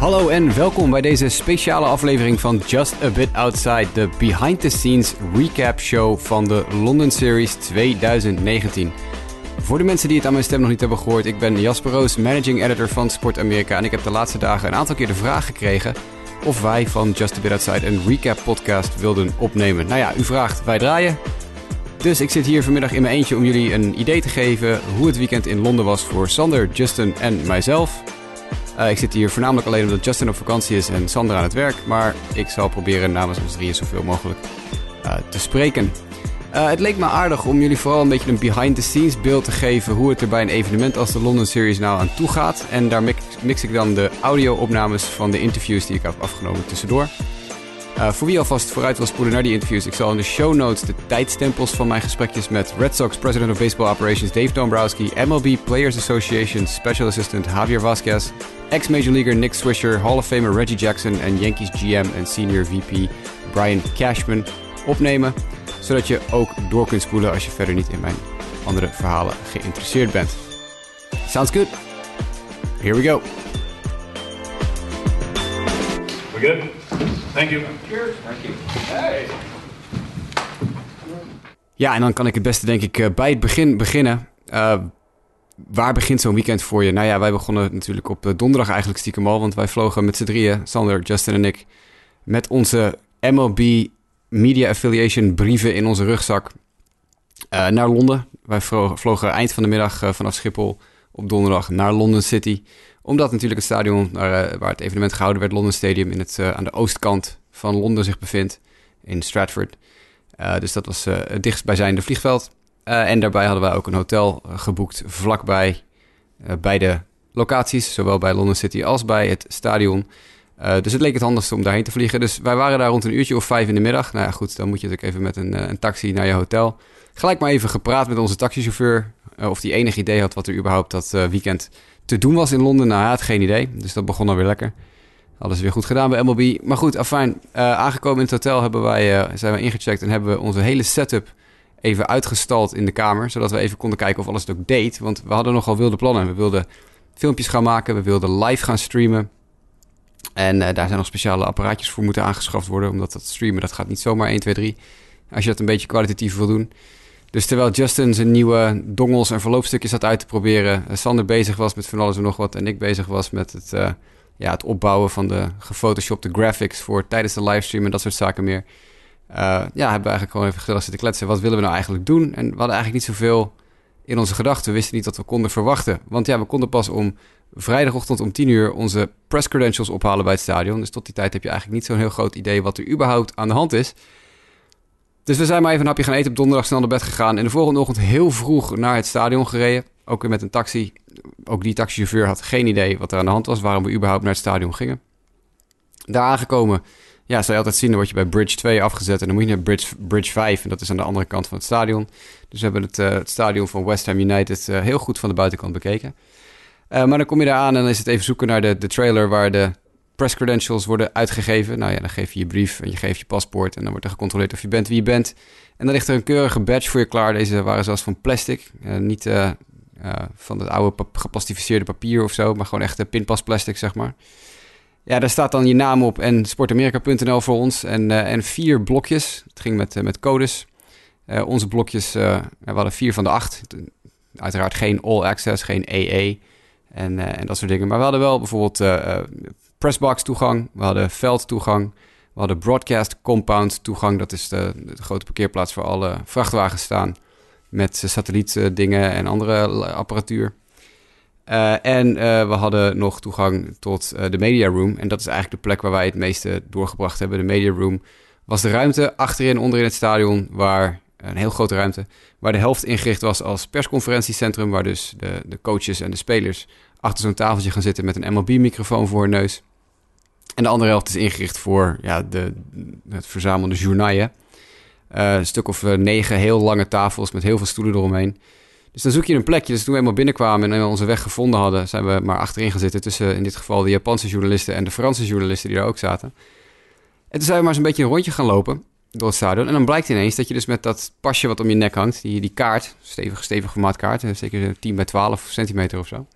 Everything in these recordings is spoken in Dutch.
Hallo en welkom bij deze speciale aflevering van Just a Bit Outside, de behind the scenes recap show van de London Series 2019. Voor de mensen die het aan mijn stem nog niet hebben gehoord, ik ben Jasper Roos, managing editor van Sport Amerika en ik heb de laatste dagen een aantal keer de vraag gekregen of wij van Just a Bit Outside een recap podcast wilden opnemen. Nou ja, u vraagt, wij draaien. Dus ik zit hier vanmiddag in mijn eentje om jullie een idee te geven hoe het weekend in Londen was voor Sander, Justin en mijzelf. Uh, ik zit hier voornamelijk alleen omdat Justin op vakantie is en Sander aan het werk. Maar ik zal proberen namens ons drieën zoveel mogelijk uh, te spreken. Uh, het leek me aardig om jullie vooral een beetje een behind-the-scenes beeld te geven hoe het er bij een evenement als de London Series nou aan toe gaat. En daar mix, mix ik dan de audio-opnames van de interviews die ik heb afgenomen tussendoor. Uh, voor wie alvast vooruit wil spoelen naar die interviews, ik zal in de show notes de tijdstempels van mijn gesprekjes met Red Sox President of Baseball Operations Dave Dombrowski, MLB Players Association Special Assistant Javier Vasquez, ex-Major Leaguer Nick Swisher, Hall of Famer Reggie Jackson en Yankees GM en Senior VP Brian Cashman opnemen, zodat je ook door kunt spoelen als je verder niet in mijn andere verhalen geïnteresseerd bent. Sounds good. Here we go. We good? Thank you. Cheers. Thank you. Hey. Ja, en dan kan ik het beste denk ik eh, bij het begin beginnen. Uh, waar begint zo'n weekend voor je? Nou ja, wij begonnen natuurlijk op eh, donderdag eigenlijk stiekem al. Want wij vlogen met z'n drieën, Sander, Justin en ik... met onze MLB Media Affiliation brieven in onze rugzak uh, naar Londen. Wij vlogen eind van de middag uh, vanaf Schiphol op donderdag naar London City. Omdat natuurlijk het stadion waar, waar het evenement gehouden werd, London Stadium... In het, aan de oostkant van Londen zich bevindt, in Stratford... dus dat was het dichtstbijzijnde vliegveld. En daarbij hadden wij ook een hotel geboekt vlakbij beide locaties, zowel bij London City als bij het stadion. Dus het leek het handigste om daarheen te vliegen. Dus wij waren daar rond een uurtje of vijf in de middag. Nou ja, goed, dan moet je natuurlijk even met een, een taxi naar je hotel. Gelijk maar even gepraat met onze taxichauffeur. of die enig idee had wat er überhaupt dat weekend te doen was in Londen. Nou, hij had geen idee. Dus dat begon alweer lekker. Ze weer goed gedaan bij MLB. Maar goed, afijn. aangekomen in het hotel hebben wij, zijn we ingecheckt en hebben we onze hele setup even uitgestald in de kamer. Zodat we even konden kijken of alles het ook deed. Want we hadden nogal wilde plannen. We wilden filmpjes gaan maken. We wilden live gaan streamen. En uh, daar zijn nog speciale apparaatjes voor moeten aangeschaft worden. Omdat dat streamen, dat gaat niet zomaar 1, 2, 3. Als je dat een beetje kwalitatief wil doen. Dus terwijl Justin zijn nieuwe dongels en verloopstukjes had uit te proberen... Sander bezig was met van alles en nog wat... en ik bezig was met het, uh, ja, het opbouwen van de gefotoshopte graphics... voor tijdens de livestream en dat soort zaken meer... Uh, ja, hebben we eigenlijk gewoon even gezellig zitten kletsen. Wat willen we nou eigenlijk doen? En we hadden eigenlijk niet zoveel in onze gedachten. We wisten niet wat we konden verwachten. Want ja, we konden pas om vrijdagochtend om 10 uur onze press credentials ophalen bij het stadion. Dus tot die tijd heb je eigenlijk niet zo'n heel groot idee wat er überhaupt aan de hand is. Dus we zijn maar even een hapje gaan eten op donderdag, snel naar bed gegaan. En de volgende ochtend heel vroeg naar het stadion gereden. Ook weer met een taxi. Ook die taxichauffeur had geen idee wat er aan de hand was, waarom we überhaupt naar het stadion gingen. Daar aangekomen ja, zou je altijd zien, dan word je bij Bridge 2 afgezet en dan moet je naar Bridge, Bridge 5 en dat is aan de andere kant van het stadion. Dus we hebben het, uh, het stadion van West Ham United uh, heel goed van de buitenkant bekeken. Uh, maar dan kom je daar aan en dan is het even zoeken naar de, de trailer waar de press credentials worden uitgegeven. Nou ja, dan geef je je brief en je geeft je paspoort en dan wordt er gecontroleerd of je bent wie je bent. En dan ligt er een keurige badge voor je klaar. Deze waren zelfs van plastic, niet van het oude pap geplastificeerde papier of zo, maar gewoon echt pinpasplastic zeg maar. Ja, daar staat dan je naam op en sportamerika.nl voor ons. En, en vier blokjes. Het ging met, met codes. Onze blokjes, we hadden vier van de acht. Uiteraard geen all access, geen EE en, en dat soort dingen. Maar we hadden wel bijvoorbeeld pressbox toegang. We hadden veld toegang. We hadden broadcast compound toegang. Dat is de, grote parkeerplaats waar alle vrachtwagens staan. Met satellietdingen en andere apparatuur. Uh, en we hadden nog toegang tot de media room. En dat is eigenlijk de plek waar wij het meeste doorgebracht hebben. De media room was de ruimte achterin, onderin het stadion, waar een heel grote ruimte, waar de helft ingericht was als persconferentiecentrum, waar dus de, de coaches en de spelers achter zo'n tafeltje gaan zitten met een MLB-microfoon voor hun neus. En de andere helft is ingericht voor ja, de, het verzamelde journaaien. een stuk of negen heel lange tafels met heel veel stoelen eromheen. Dus dan zoek je een plekje. Dus toen we eenmaal binnenkwamen en onze weg gevonden hadden, zijn we maar achterin gaan zitten tussen in dit geval de Japanse journalisten en de Franse journalisten die daar ook zaten. En toen zijn we maar eens een beetje een rondje gaan lopen door het stadion. En dan blijkt ineens dat je dus met dat pasje wat om je nek hangt, die, die kaart, stevig, stevig formaat kaart, zeker 10 bij 12 centimeter of zo.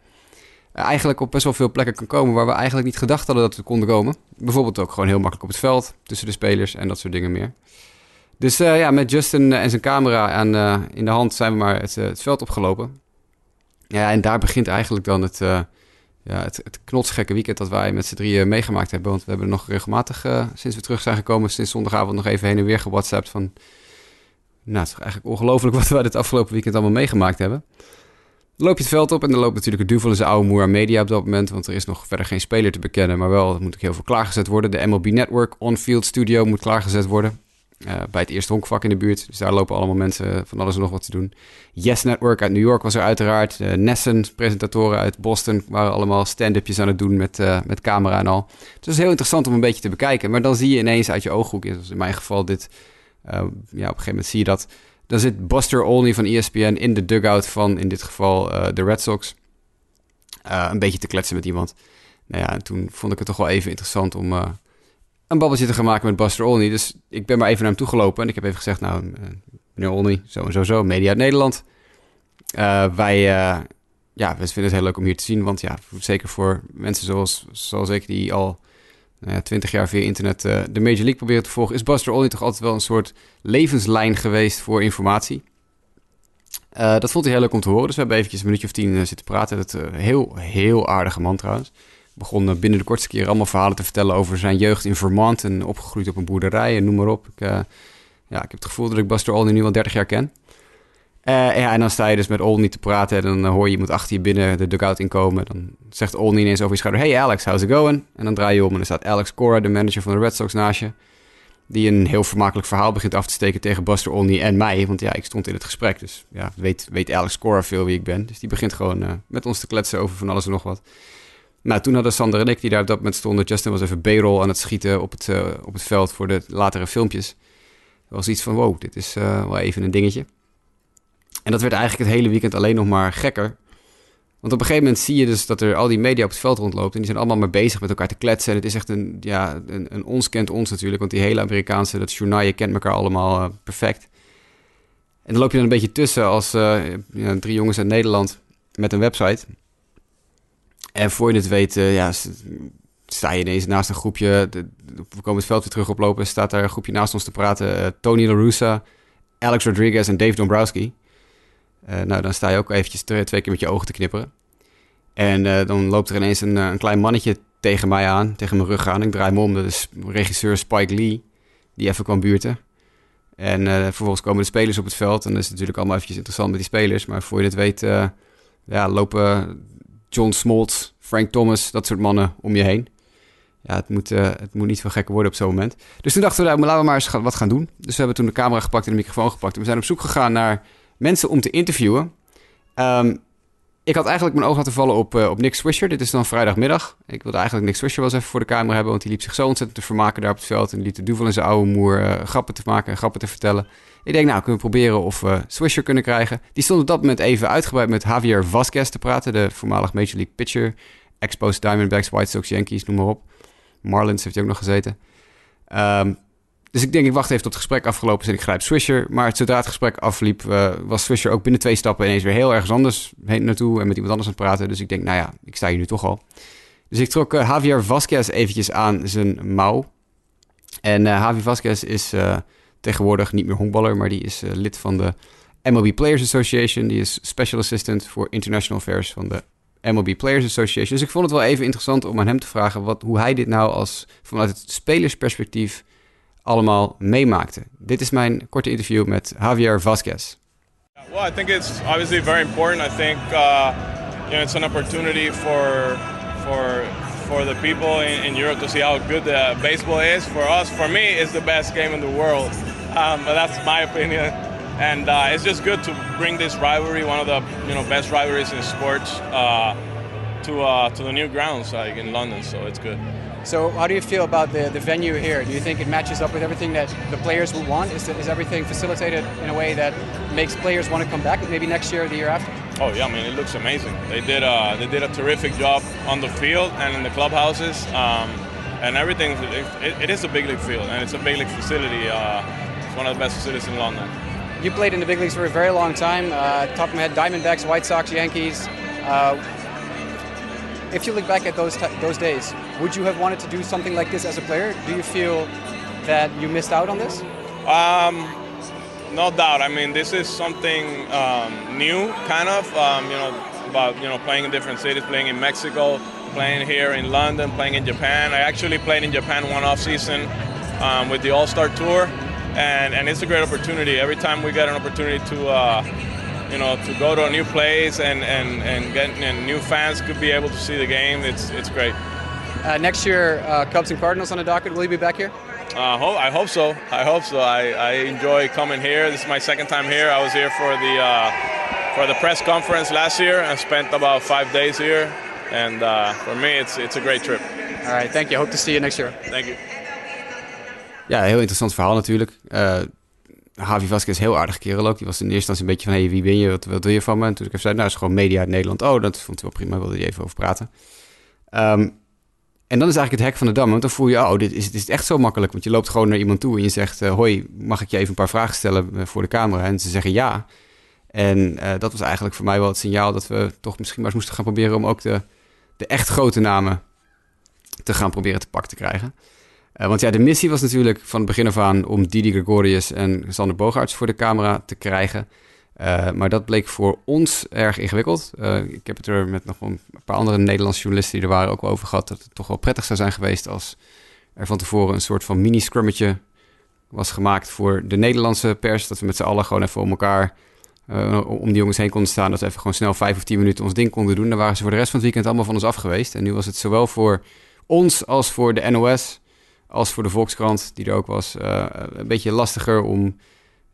Eigenlijk op best wel veel plekken kan komen waar we eigenlijk niet gedacht hadden dat we konden komen. Bijvoorbeeld ook gewoon heel makkelijk op het veld, tussen de spelers en dat soort dingen meer. Dus uh, ja, met Justin en zijn camera aan, uh, in de hand zijn we maar het, het, veld opgelopen. Ja, en daar begint eigenlijk dan het, ja, het, het knotsgekke weekend dat wij met z'n drieën meegemaakt hebben. Want we hebben nog regelmatig, sinds we terug zijn gekomen, sinds zondagavond nog even heen en weer gewhatsappt van... Nou, het is eigenlijk ongelooflijk wat we dit afgelopen weekend allemaal meegemaakt hebben. Dan loop je het veld op en dan loopt natuurlijk het duvel in zijn oude moer aan media op dat moment. Want er is nog verder geen speler te bekennen. Maar wel, er moet ook heel veel klaargezet worden. De MLB Network on-field studio moet klaargezet worden. Uh, bij het eerste honkvak in de buurt. Dus daar lopen allemaal mensen van alles en nog wat te doen. Yes Network uit New York was er uiteraard. Uh, Nessen, presentatoren uit Boston, waren allemaal stand-upjes aan het doen met, met camera en al. Dus het is heel interessant om een beetje te bekijken. Maar dan zie je ineens uit je ooghoek, in mijn geval dit... ja, op een gegeven moment zie je dat dan zit Buster Olney van ESPN in de dugout van, in dit geval, uh, de Red Sox. Uh, een beetje te kletsen met iemand. Nou ja, en toen vond ik het toch wel even interessant om uh, een babbeltje te gaan maken met Buster Olney. Dus ik ben maar even naar hem toegelopen en ik heb even gezegd, nou, meneer Olney, zo en zo zo, media uit Nederland. wij, ja, we vinden het heel leuk om hier te zien, want ja, zeker voor mensen zoals, zoals ik die al nou ja, 20 jaar via internet uh, de Major League proberen te volgen, is Buster Olney toch altijd wel een soort levenslijn geweest voor informatie. Uh, dat vond hij heel leuk om te horen. Dus we hebben eventjes een minuutje of tien uh, zitten praten. Dat heel, heel aardige man trouwens. Begon binnen de kortste keer allemaal verhalen te vertellen over zijn jeugd in Vermont en opgegroeid op een boerderij en noem maar op. Ik, ja, ik heb het gevoel dat ik Buster Olney nu al 30 jaar ken. Uh, ja, en dan sta je dus met Olney te praten. En dan hoor je iemand achter je binnen de dugout inkomen. Dan zegt Olney ineens over je schouder... Hey Alex, how's it going? En dan draai je om en dan staat Alex Cora, de manager van de Red Sox, naast je. Die een heel vermakelijk verhaal begint af te steken tegen Buster Olney en mij. Want ja, ik stond in het gesprek. Dus ja, weet, weet Alex Cora veel wie ik ben. Dus die begint gewoon uh, met ons te kletsen over van alles en nog wat. Nou, toen hadden Sander en ik, die daar op dat moment stonden... Justin was even B-roll aan het schieten op het, op het veld voor de latere filmpjes. Er was iets van, wow, dit is wel even een dingetje. En dat werd eigenlijk het hele weekend alleen nog maar gekker. Want op een gegeven moment zie je dus dat er al die media op het veld rondloopt. En die zijn allemaal maar bezig met elkaar te kletsen. En het is echt een, ja, een, een ons kent ons natuurlijk. Want die hele Amerikaanse, dat journaal, kent elkaar allemaal uh, perfect. En dan loop je dan een beetje tussen als uh, ja, drie jongens uit Nederland met een website. En voor je het weet, uh, ja, sta je ineens naast een groepje. We komen het veld weer terug oplopen. Staat daar een groepje naast ons te praten. Tony La Russa, Alex Rodriguez en Dave Dombrowski. Uh, nou, dan sta je ook eventjes twee keer met je ogen te knipperen. En uh, dan loopt er ineens een, een, klein mannetje tegen mij aan, tegen mijn rug aan. Ik draai me om, dat is regisseur Spike Lee, die even kwam buurten. En vervolgens komen de spelers op het veld. En dat is natuurlijk allemaal eventjes interessant met die spelers. Maar voor je het weet, ja, lopen John Smoltz, Frank Thomas, dat soort mannen om je heen. Ja, het moet, het moet niet veel gekker worden op zo'n moment. Dus toen dachten we, nou, laten we maar eens wat gaan doen. Dus we hebben toen de camera gepakt en de microfoon gepakt. En we zijn op zoek gegaan naar mensen om te interviewen. Um, ik had eigenlijk mijn oog laten vallen op, uh, op Nick Swisher. Dit is dan vrijdagmiddag. Ik wilde eigenlijk Nick Swisher wel eens even voor de camera hebben... want die liep zich zo ontzettend te vermaken daar op het veld... en liet de duvel in zijn oude moer uh, grappen te maken en grappen te vertellen. Ik denk, nou, kunnen we proberen of we Swisher kunnen krijgen. Die stond op dat moment even uitgebreid met Javier Vasquez te praten... de voormalig Major League pitcher. Expos Diamondbacks, White Sox, Yankees, noem maar op. Marlins heeft hij ook nog gezeten. Um, dus ik denk, ik wacht even tot het gesprek afgelopen is en ik grijp Swisher. Maar zodra het gesprek afliep, uh, was Swisher ook binnen twee stappen ineens weer heel ergens anders heen naartoe en met iemand anders aan het praten. Dus ik denk, nou ja, ik sta hier nu toch al. Dus ik trok uh, Javier Vasquez eventjes aan zijn mouw. En uh, Javier Vasquez is tegenwoordig niet meer honkballer, maar die is lid van de MLB Players Association. Die is Special Assistant voor International Affairs van de MLB Players Association. Dus ik vond het wel even interessant om aan hem te vragen wat, hoe hij dit nou als vanuit het spelersperspectief allemaal. Dit is mijn korte interview met Javier Vasquez. Well, I think it's obviously very important. I think uh, you know it's an opportunity for for for the people in, in, Europe to see how good the baseball is. For us, for me, it's the best game in the world. Um, but that's my opinion. And uh, it's just good to bring this rivalry, one of the you know best rivalries in sports, uh, to uh, to the new grounds like in London. So it's good. So, how do you feel about the, the venue here? Do you think it matches up with everything that the players would want? Is, the, is everything facilitated in a way that makes players want to come back maybe next year or the year after? Oh yeah, I mean it looks amazing. They did a, they did a terrific job on the field and in the clubhouses, um, and everything. It, it, it is a big league field and it's a big league facility. Uh, it's one of the best facilities in London. You played in the big leagues for a very long time. Uh, top of my head, Diamondbacks, White Sox, Yankees. Uh, if you look back at those those days, would you have wanted to do something like this as a player? Do you feel that you missed out on this? Um, no doubt. I mean, this is something um, new, kind of. Um, you know, about you know playing in different cities, playing in Mexico, playing here in London, playing in Japan. I actually played in Japan one off season um, with the All Star Tour, and and it's a great opportunity. Every time we get an opportunity to. Uh, you know, to go to a new place and, and, and get and new fans could be able to see the game, it's, it's great. Uh, next year, uh, Cubs and Cardinals on the docket. Will you be back here? Uh, hope, I hope so. I hope so. I, I enjoy coming here. This is my second time here. I was here for the uh, for the press conference last year. I spent about five days here, and uh, for me, it's it's a great trip. All right, thank you. Hope to see you next year. Thank you. Ja, heel interessant verhaal natuurlijk. Uh, Javi Vasquez heel aardig kerel ook. Die was in eerste instantie een beetje van, hey, wie ben je? Wat, wat wil je van me? En toen ik even zei, nou, is gewoon media uit Nederland. Oh, dat vond hij wel prima. Wilde hij even over praten. Um, en dan is eigenlijk het hek van de dam. Want dan voel je, oh, dit is, dit is echt zo makkelijk. Want je loopt gewoon naar iemand toe en je zegt... Uh, hoi, mag ik je even een paar vragen stellen eh, voor de camera? En ze zeggen ja. En uh, dat was eigenlijk voor mij wel het signaal... dat we toch misschien maar eens moesten gaan proberen... om ook de, de echt grote namen te gaan proberen te pak te krijgen. Want ja, de missie was natuurlijk van het begin af aan... om Didi Gregorius en Sander Bogaerts voor de camera te krijgen... Uh, maar dat bleek voor ons erg ingewikkeld. Uh, ik heb het er met nog een paar andere Nederlandse journalisten die er waren ook over gehad. Dat het toch wel prettig zou zijn geweest als er van tevoren een soort van mini-scrummetje was gemaakt voor de Nederlandse pers. Dat we met z'n allen gewoon even om elkaar, uh, om die jongens heen konden staan. Dat we even gewoon snel vijf of tien minuten ons ding konden doen. Dan waren ze voor de rest van het weekend allemaal van ons af geweest. En nu was het zowel voor ons als voor de NOS, als voor de Volkskrant, die er ook was, een beetje lastiger om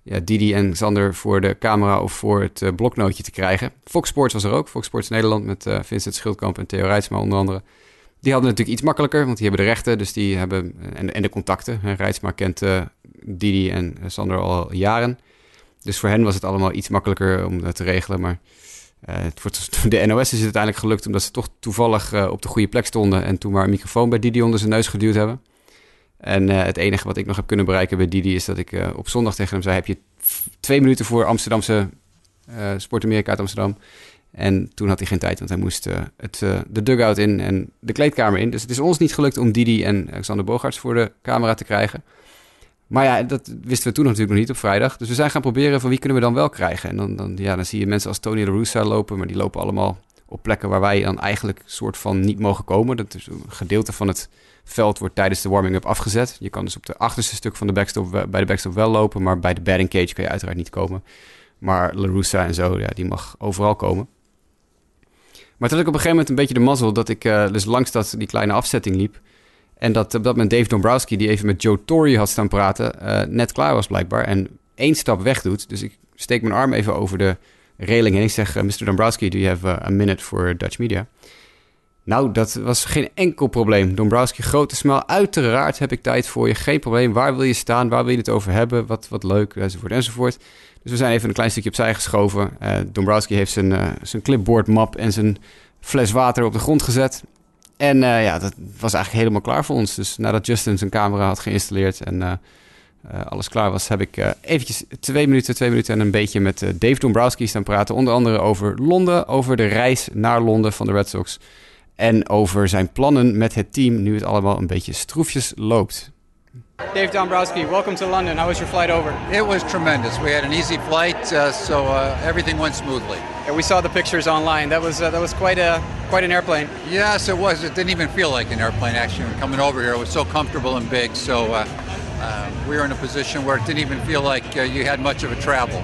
ja, Didi en Xander voor de camera of voor het uh, bloknootje te krijgen. Fox Sports was er ook. Fox Sports Nederland met uh, Vincent Schildkamp en Theo Rijtsma onder andere. Die hadden natuurlijk iets makkelijker, want die hebben de rechten. Dus die hebben, en, en de contacten. Rijtsma kent Didi en Sander al jaren. Dus voor hen was het allemaal iets makkelijker om dat te regelen. Maar de NOS is het uiteindelijk gelukt omdat ze toch toevallig op de goede plek stonden. En toen maar een microfoon bij Didi onder zijn neus geduwd hebben. En uh, het enige wat ik nog heb kunnen bereiken bij Didi is dat ik uh, op zondag tegen hem zei: Heb je twee minuten voor Amsterdamse uh, Sport Amerika uit Amsterdam? En toen had hij geen tijd, want hij moest het, de dugout in en de kleedkamer in. Dus het is ons niet gelukt om Didi en Alexander Bogarts voor de camera te krijgen. Maar ja, dat wisten we toen natuurlijk nog niet op vrijdag. Dus we zijn gaan proberen van wie kunnen we dan wel krijgen. En dan, dan, ja, dan zie je mensen als Tony La Russa lopen, maar die lopen allemaal op plekken waar wij dan eigenlijk soort van niet mogen komen. Dat is een gedeelte van het veld wordt tijdens de warming-up afgezet. Je kan dus op de achterste stuk van de backstop, bij de backstop wel lopen, maar bij de batting cage kan je uiteraard niet komen. Maar LaRussa en zo, ja, die mag overal komen. Maar toen had ik op een gegeven moment een beetje de mazzel dat ik uh, dus langs dat, die kleine afzetting liep. En dat op dat moment Dave Dombrowski, die even met Joe Torre had staan praten, uh, net klaar was blijkbaar. En één stap weg doet. Dus ik steek mijn arm even over de reling en ik zeg... Uh, Mr. Dombrowski, do you have a minute for Dutch media? Nou, dat was geen enkel probleem. Dombrowski, grote smaal. Uiteraard heb ik tijd voor je. Geen probleem. Waar wil je staan? Waar wil je het over hebben? Wat, wat leuk, enzovoort, enzovoort. Dus we zijn even een klein stukje opzij geschoven. Uh, Dombrowski heeft zijn, uh, zijn clipboard map en zijn fles water op de grond gezet. En uh, ja, dat was eigenlijk helemaal klaar voor ons. Dus nadat Justin zijn camera had geïnstalleerd en alles klaar was... heb ik eventjes twee minuten, twee minuten en een beetje met Dave Dombrowski staan praten. Onder andere over Londen, over de reis naar Londen van de Red Sox... en over zijn plannen met het team nu het allemaal een beetje stroefjes loopt. Dave Dombrowski, welcome to London. How was your flight over? It was tremendous. We had an easy flight, uh, so uh, everything went smoothly. Yeah, we saw the pictures online. That was uh, that was quite a quite an airplane. Yes, it was. It didn't even feel like an airplane actually. Coming over here, it was so comfortable and big. So uh, uh, we were in a position where it didn't even feel like uh, you had much of a travel.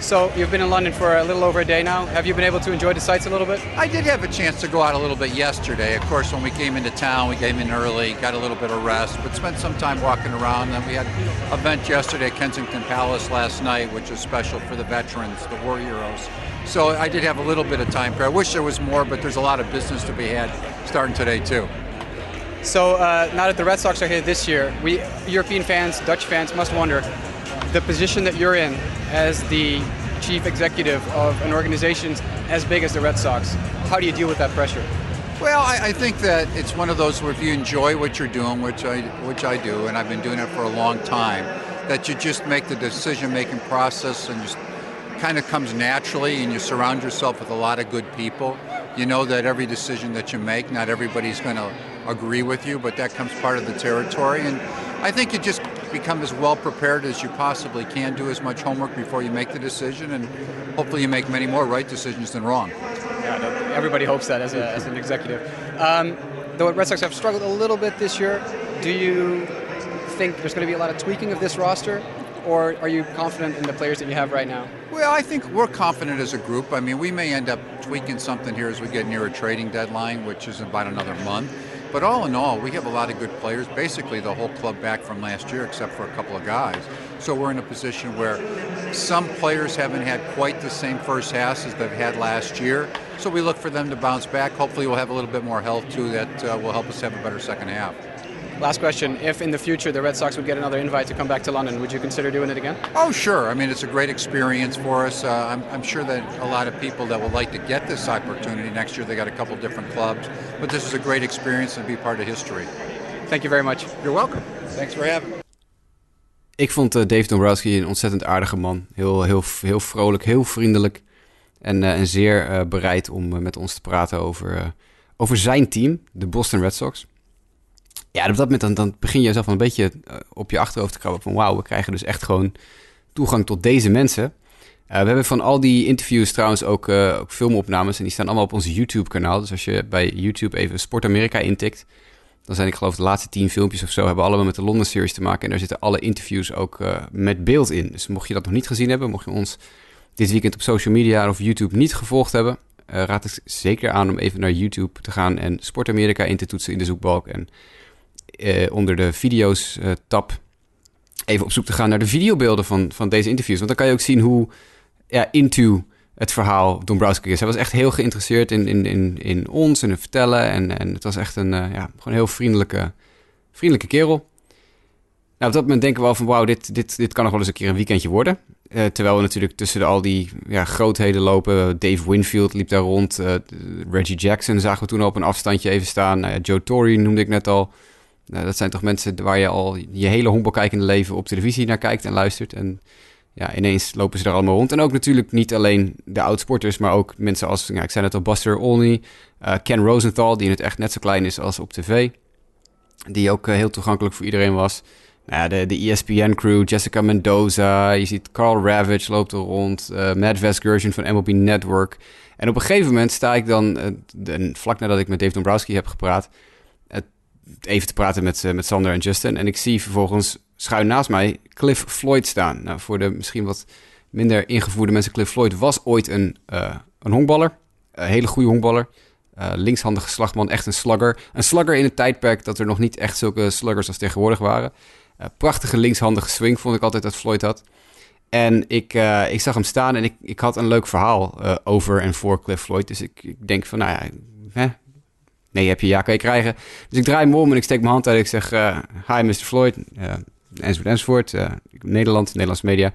So you've been in London for a little over a day now. Have you been able to enjoy the sights a little bit? I did have a chance to go out a little bit yesterday. Of course, when we came into town, we came in early, got a little bit of rest, but spent some time walking around. And we had an event yesterday at Kensington Palace last night, which was special for the veterans, the war heroes. So I did have a little bit of time. I wish there was more, but there's a lot of business to be had starting today too. So uh, now that the Red Sox are here this year, we European fans, Dutch fans must wonder the position that you're in as the chief executive of an organization as big as the Red Sox. How do you deal with that pressure? Well, I, I, think that it's one of those where if you enjoy what you're doing, which I which I do, and I've been doing it for a long time, that you just make the decision-making process and just kind of comes naturally, and you surround yourself with a lot of good people. You know that every decision that you make, not everybody's going to agree with you, but that comes part of the territory. And I think you just become as well prepared as you possibly can, do as much homework before you make the decision, and hopefully you make many more right decisions than wrong. Yeah, everybody hopes that as, a, as an executive. Um, the Red Sox have struggled a little bit this year. Do you think there's going to be a lot of tweaking of this roster? Or are you confident in the players that you have right now? Well, I think we're confident as a group. I mean, we may end up tweaking something here as we get near a trading deadline, which is about another month. But all in all, we have a lot of good players, basically the whole club back from last year, except for a couple of guys. So we're in a position where some players haven't had quite the same first half as they've had last year. So we look for them to bounce back. Hopefully, we'll have a little bit more health too that uh, will help us have a better second half. Last question. If in the future the Red Sox would get another invite to come back to London, would you consider doing it again? Oh, sure. I mean, it's a great experience for us. Uh, I'm, I'm, sure that a lot of people that would like to get this opportunity next year, they got a couple different clubs. But this is a great experience and be part of history. Thank you very much. You're welcome. Thanks for having me. Ik vond uh, Dave Dombrowski een ontzettend aardige man. Heel, heel, heel vrolijk, heel vriendelijk. En, uh, en zeer uh, bereid om met ons te praten over, over zijn team, de Boston Red Sox. Ja, op dat moment dan, dan begin je zelf een beetje eh, op je achterhoofd te krabben van wauw, we krijgen dus echt gewoon toegang tot deze mensen. Uh, we hebben van al die interviews trouwens ook, uh, ook filmopnames en die staan allemaal op ons YouTube kanaal. Dus als je bij YouTube even Sport Amerika intikt, dan zijn ik geloof de laatste tien filmpjes of zo hebben allemaal met de London Series te maken. En daar zitten alle interviews ook met beeld in. Dus mocht je dat nog niet gezien hebben, mocht je ons dit weekend op social media of YouTube niet gevolgd hebben, raad ik zeker aan om even naar YouTube te gaan en Sport Amerika in te toetsen in de zoekbalk. En uh, onder de video's uh, tab even op zoek te gaan naar de videobeelden van, van deze interviews. Want dan kan je ook zien hoe ja, into het verhaal Dombrowski is. Hij was echt heel geïnteresseerd in, in, in, in ons en in vertellen. En, en het was echt een uh, ja, gewoon heel vriendelijke, vriendelijke kerel. Nou, op dat moment denken we wel van wauw, dit, dit, dit kan nog wel eens een keer een weekendje worden. Terwijl we natuurlijk tussen de, al die ja, grootheden lopen. Dave Winfield liep daar rond. Reggie Jackson zagen we toen op een afstandje even staan. Uh, Joe Torre noemde ik net al. Nou, dat zijn toch mensen waar je al je hele honkbalkijkende leven op televisie naar kijkt en luistert. En ja, ineens lopen ze er allemaal rond. En ook natuurlijk niet alleen de oudsporters, maar ook mensen als, ja, ik zei net al, Buster Olney, uh, Ken Rosenthal, die in het echt net zo klein is als op tv. Die ook uh, heel toegankelijk voor iedereen was. Nou ja, de, de ESPN-crew, Jessica Mendoza, je ziet Carl Ravage loopt er rond, uh, Matt Vesgersian van MLB Network. En op een gegeven moment sta ik dan, vlak nadat ik met Dave Dombrowski heb gepraat, even te praten met, uh, met Sander en Justin. En ik zie vervolgens schuin naast mij Cliff Floyd staan. Nou, voor de misschien wat minder ingevoerde mensen, Cliff Floyd was ooit een, uh, een honkballer. Een hele goede honkballer. Uh, linkshandige slagman, echt een slugger. Een slugger in het tijdperk dat er nog niet echt zulke sluggers als tegenwoordig waren. prachtige linkshandige swing vond ik altijd dat Floyd had. En ik, ik zag hem staan en ik, ik had een leuk verhaal over en voor Cliff Floyd. Dus ik, ik denk van, nou ja, hè, Nee, heb je ja, kan je krijgen. Dus ik draai me om en ik steek mijn hand uit. Ik zeg, uh, hi Mr. Floyd, uh, enzovoort, enzovoort. Uh, Nederland, Nederlands media.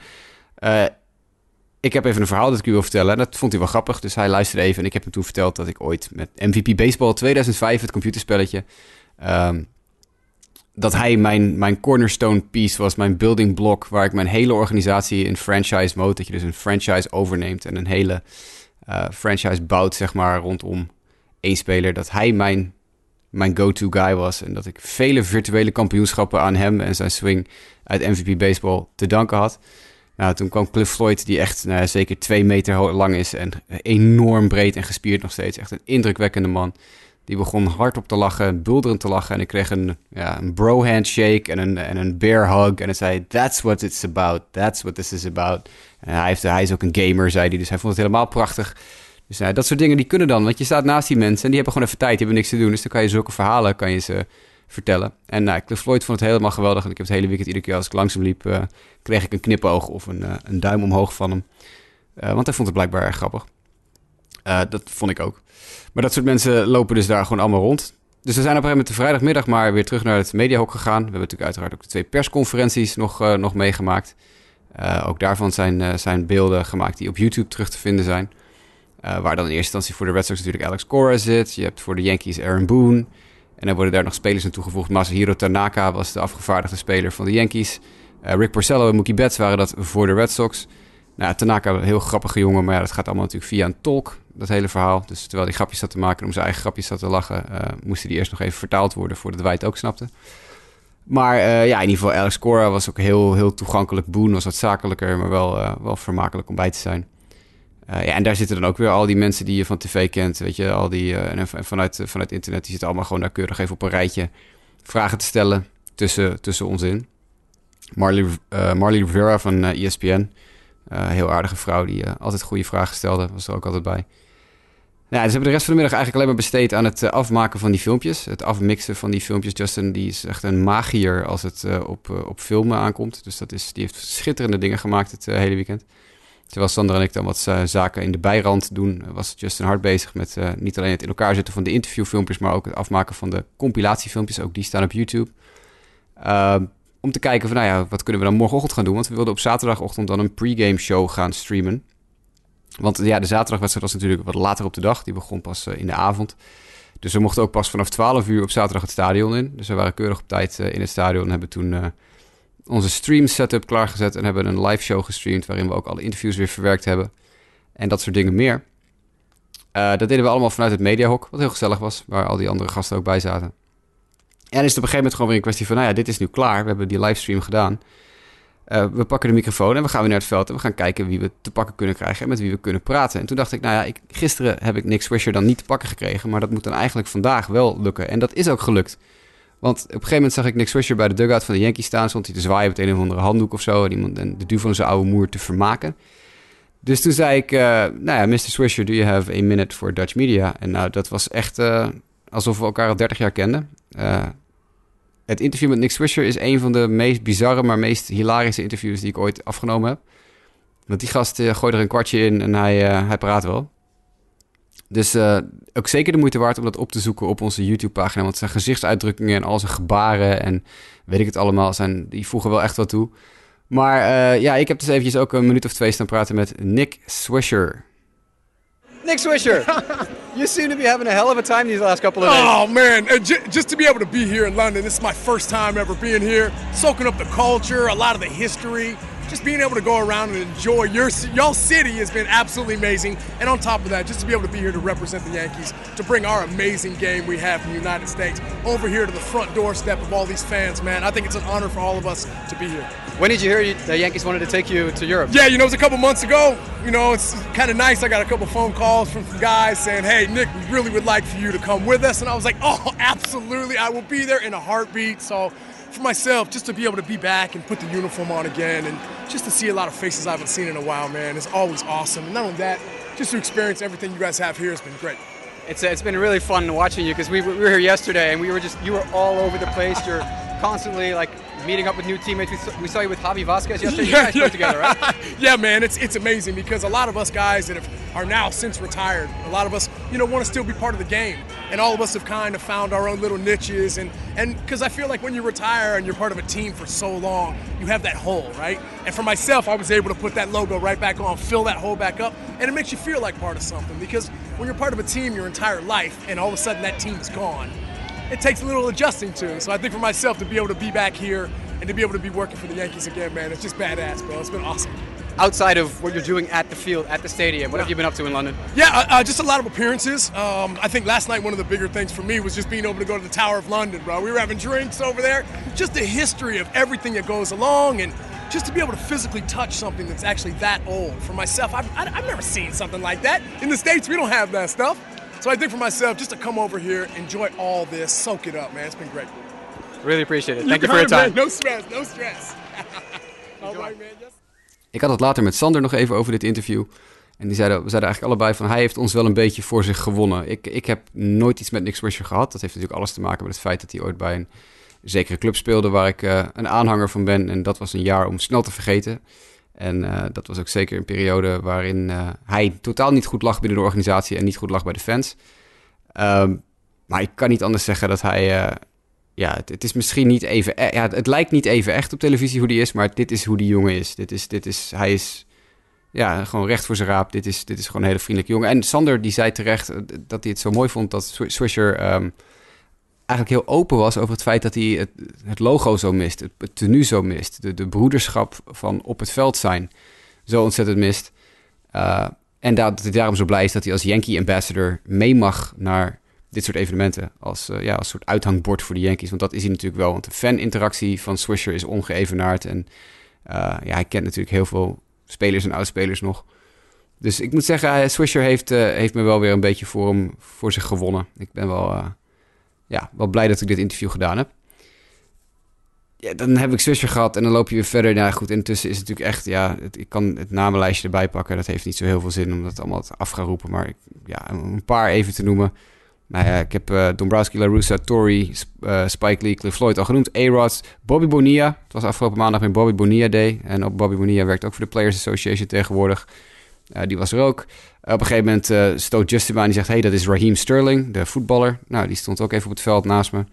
ik heb even een verhaal dat ik u wil vertellen. En dat vond hij wel grappig, dus hij luisterde even. En ik heb hem toen verteld dat ik ooit met MVP Baseball 2005, het computerspelletje... Um, dat hij mijn, mijn cornerstone piece was, mijn building block... waar ik mijn hele organisatie in franchise mode... dat je dus een franchise overneemt en een hele franchise bouwt, zeg maar, rondom één speler, dat hij mijn, mijn go-to guy was. En dat ik vele virtuele kampioenschappen aan hem en zijn swing uit MVP Baseball te danken had. Nou, toen kwam Cliff Floyd, die echt nou, zeker twee meter lang is en enorm breed en gespierd nog steeds. Echt een indrukwekkende man. Die begon hardop te lachen, bulderend te lachen. En ik kreeg een, ja, een bro handshake en een, en een bear hug. En hij zei, that's what it's about. That's what this is about. En hij, heeft, hij is ook een gamer, zei hij. Dus hij vond het helemaal prachtig. Dus uh, dat soort dingen die kunnen dan. Want je staat naast die mensen en die hebben gewoon even tijd. Die hebben niks te doen. Dus dan kan je zulke verhalen kan je ze vertellen. En Cliff Floyd vond het helemaal geweldig. En ik heb het hele weekend iedere keer als ik langs liep... Uh, kreeg ik een knipoog of een, een duim omhoog van hem. want hij vond het blijkbaar erg grappig. dat vond ik ook. Maar dat soort mensen lopen dus daar gewoon allemaal rond. Dus we zijn op een gegeven moment de vrijdagmiddag maar weer terug naar het mediahok gegaan. We hebben natuurlijk uiteraard ook de twee persconferenties nog, nog meegemaakt. ook daarvan zijn, zijn beelden gemaakt die op YouTube terug te vinden zijn. Uh, waar dan in eerste instantie voor de Red Sox natuurlijk Alex Cora zit. Je hebt voor de Yankees Aaron Boone. En dan worden daar nog spelers aan toegevoegd. Masahiro Tanaka was de afgevaardigde speler van de Yankees. Uh, Rick Porcello en Mookie Betts waren dat voor de Red Sox. Nou, Tanaka, een heel grappige jongen, maar ja, dat gaat allemaal natuurlijk via een tolk, dat hele verhaal. Dus terwijl hij grapjes zat te maken en om zijn eigen grapjes zat te lachen, uh, moesten die eerst nog even vertaald worden voordat wij het ook snapten. Maar ja, in ieder geval, Alex Cora was ook heel, heel toegankelijk. Boon was wat zakelijker, maar wel, wel vermakelijk om bij te zijn. Ja, en daar zitten dan ook weer al die mensen die je van tv kent, weet je, al die, en vanuit, vanuit internet, die zitten allemaal gewoon daar keurig even op een rijtje vragen te stellen tussen, tussen ons in. Marley, Marley Rivera van ESPN, uh, heel aardige vrouw die altijd goede vragen stelde. Was er ook altijd bij. Nou, ja, dus hebben de rest van de middag eigenlijk alleen maar besteed aan het afmaken van die filmpjes. Het afmixen van die filmpjes. Justin die is echt een magier als het op, op filmen aankomt. Dus dat is, die heeft schitterende dingen gemaakt het hele weekend. Terwijl Sander en ik dan wat zaken in de bijrand doen, was Justin hard bezig met niet alleen het in elkaar zetten van de interviewfilmpjes, maar ook het afmaken van de compilatiefilmpjes. Ook die staan op YouTube. Ehm, om te kijken van, nou ja, wat kunnen we dan morgenochtend gaan doen? Want we wilden op zaterdagochtend dan een pregame show gaan streamen. Want ja, de zaterdagwedstrijd was natuurlijk wat later op de dag. Die begon pas uh, in de avond. Dus we mochten ook pas vanaf 12 uur op zaterdag het stadion in. Dus we waren keurig op tijd in het stadion en hebben toen onze stream setup klaargezet. En hebben een live show gestreamd waarin we ook alle interviews weer verwerkt hebben. En dat soort dingen meer. dat deden we allemaal vanuit het Mediahok, wat heel gezellig was. Waar al die andere gasten ook bij zaten. En is het op een gegeven moment gewoon weer een kwestie van, nou ja, dit is nu klaar. We hebben die livestream gedaan. Uh, we pakken de microfoon en we gaan weer naar het veld en we gaan kijken wie we te pakken kunnen krijgen en met wie we kunnen praten. En toen dacht ik, nou ja, ik, gisteren heb ik Nick Swisher dan niet te pakken gekregen, maar dat moet dan eigenlijk vandaag wel lukken. En dat is ook gelukt. Want op een gegeven moment zag ik Nick Swisher bij de dugout van de Yankees staan, stond hij te zwaaien met een of andere handdoek of zo en, iemand, de duw van zijn oude moer te vermaken. Dus toen zei ik, uh, nou ja, Mr. Swisher, do you have a minute for Dutch media? En nou, dat was echt uh, alsof we elkaar al 30 jaar kenden het interview met Nick Swisher is een van de meest bizarre, maar meest hilarische interviews die ik ooit afgenomen heb. Want die gast gooit er een kwartje in en hij, hij praat wel. Dus uh, ook zeker de moeite waard om dat op te zoeken op onze YouTube-pagina. Want zijn gezichtsuitdrukkingen en al zijn gebaren en weet ik het allemaal, zijn, die voegen wel echt wat toe. Maar ja, ik heb dus eventjes ook een minuut of twee staan praten met Nick Swisher. Nick Swisher, you seem to be having a hell of a time these last couple of days. Oh man, just to be able to be here in London, this is my first time ever being here, soaking up the culture, a lot of the history, just being able to go around and enjoy your y'all city has been absolutely amazing. And on top of that, just to be able to be here to represent the Yankees, to bring our amazing game we have in the United States over here to the front doorstep of all these fans, man. I think it's an honor for all of us to be here. When did you hear the Yankees wanted to take you to Europe? Yeah, you know, it was a couple months ago. You know, it's kind of nice. I got a couple phone calls from guys saying, hey, Nick, we really would like for you to come with us. And I was like, oh, absolutely. I will be there in a heartbeat. So for myself, just to be able to be back and put the uniform on again and just to see a lot of faces I haven't seen in a while, man, is always awesome. And not only that, just to experience everything you guys have here has been great. It's, uh, it's been really fun watching you because we, we were here yesterday and we were just, you were all over the place. You're constantly like meeting up with new teammates. We saw, we saw you with Javi Vasquez yesterday. Yeah, you guys yeah. together, right? yeah, man, it's it's amazing because a lot of us guys that have, are now since retired, a lot of us, you know, want to still be part of the game, and all of us have kind of found our own little niches, and and because I feel like when you retire and you're part of a team for so long, you have that hole, right? And for myself, I was able to put that logo right back on, fill that hole back up, and it makes you feel like part of something because when you're part of a team your entire life, and all of a sudden that team is gone it takes a little adjusting to. So I think for myself to be able to be back here and to be able to be working for the Yankees again, man, it's just badass, bro. It's been awesome. Outside of what you're doing at the field, at the stadium, what have you been up to in London? Yeah, uh, uh, just a lot of appearances. Um, I think last night one of the bigger things for me was just being able to go to the Tower of London, bro. We were having drinks over there. Just the history of everything that goes along and just to be able to physically touch something that's actually that old. For myself, I've, I've never seen something like that. In the States, we don't have that stuff. So I think for myself, just to come over here, enjoy all this, soak it up, man. It's been great. Really appreciate it. Thank you, you for your time. Man. No stress, no stress. all right, man. Yes. Ik had het later met Sander nog even over dit interview. En die zeiden, we zeiden eigenlijk allebei van hij heeft ons wel een beetje voor zich gewonnen. Ik, ik heb nooit iets met Nick Swisher gehad. Dat heeft natuurlijk alles te maken met het feit dat hij ooit bij een zekere club speelde waar ik uh, een aanhanger van ben. En dat was een jaar om snel te vergeten. En uh, dat was ook zeker een periode waarin uh, hij totaal niet goed lag binnen de organisatie en niet goed lag bij de fans. Um, maar ik kan niet anders zeggen dat hij. Uh, ja, het, is misschien niet even. E- ja, het lijkt niet even echt op televisie hoe die is, maar dit is hoe die jongen is. Dit is, dit is hij is. Ja, gewoon recht voor zijn raap. Dit is, dit is gewoon een hele vriendelijke jongen. En Sander die zei terecht dat hij het zo mooi vond dat Swisher um, eigenlijk heel open was over het feit dat hij het, het logo zo mist, het, het tenue zo mist, de, de broederschap van op het veld zijn. zo ontzettend mist. Uh, en dat hij daarom zo blij is dat hij als Yankee ambassador mee mag naar dit soort evenementen. Als, uh, ja, als soort uithangbord voor de Yankees. Want dat is hij natuurlijk wel. Want de faninteractie van Swisher is ongeëvenaard. En uh, ja, hij kent natuurlijk heel veel spelers en oudspelers nog. Dus ik moet zeggen, Swisher heeft, heeft me wel weer een beetje voor hem voor zich gewonnen. Ik ben wel, ja, wel blij dat ik dit interview gedaan heb ja, dan heb ik Swisher gehad en dan loop je weer verder. Nou goed, intussen is het natuurlijk echt, ja, ik kan het namenlijstje erbij pakken. Dat heeft niet zo heel veel zin om dat allemaal af gaan roepen. Maar ik, ja, een paar even te noemen. Nou ja, ik heb uh, Dombrowski, La Russa, Tory, uh, Spike Lee, Cliff Floyd al genoemd. A-Rod, Bobby Bonilla. Het was afgelopen maandag mijn Bobby Bonilla Day. En op Bobby Bonilla werkt ook voor de Players Association tegenwoordig. Uh, die was er ook. op een gegeven moment uh, stoot Justin aan die zegt... hey, dat is Raheem Sterling, de voetballer. Nou, die stond ook even op het veld naast me.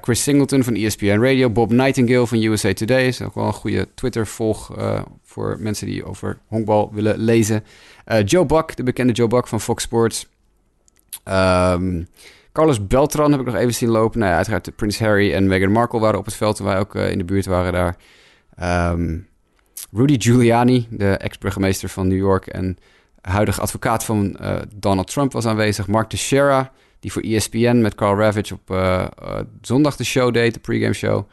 Chris Singleton van ESPN Radio. Bob Nightingale van USA Today. Is ook wel een goede Twitter-volg voor mensen die over honkbal willen lezen. Joe Buck, de bekende Joe Buck van Fox Sports. Um, Carlos Beltran heb ik nog even zien lopen. Nou ja, uiteraard Prince Harry en Meghan Markle waren op het veld... toen wij ook in de buurt waren daar. Um, Rudy Giuliani, de ex-burgemeester van New York... en huidige advocaat van Donald Trump was aanwezig. Mark Teixeira die voor ESPN met Carl Ravage op uh, uh, zondag de show deed, de pregame show.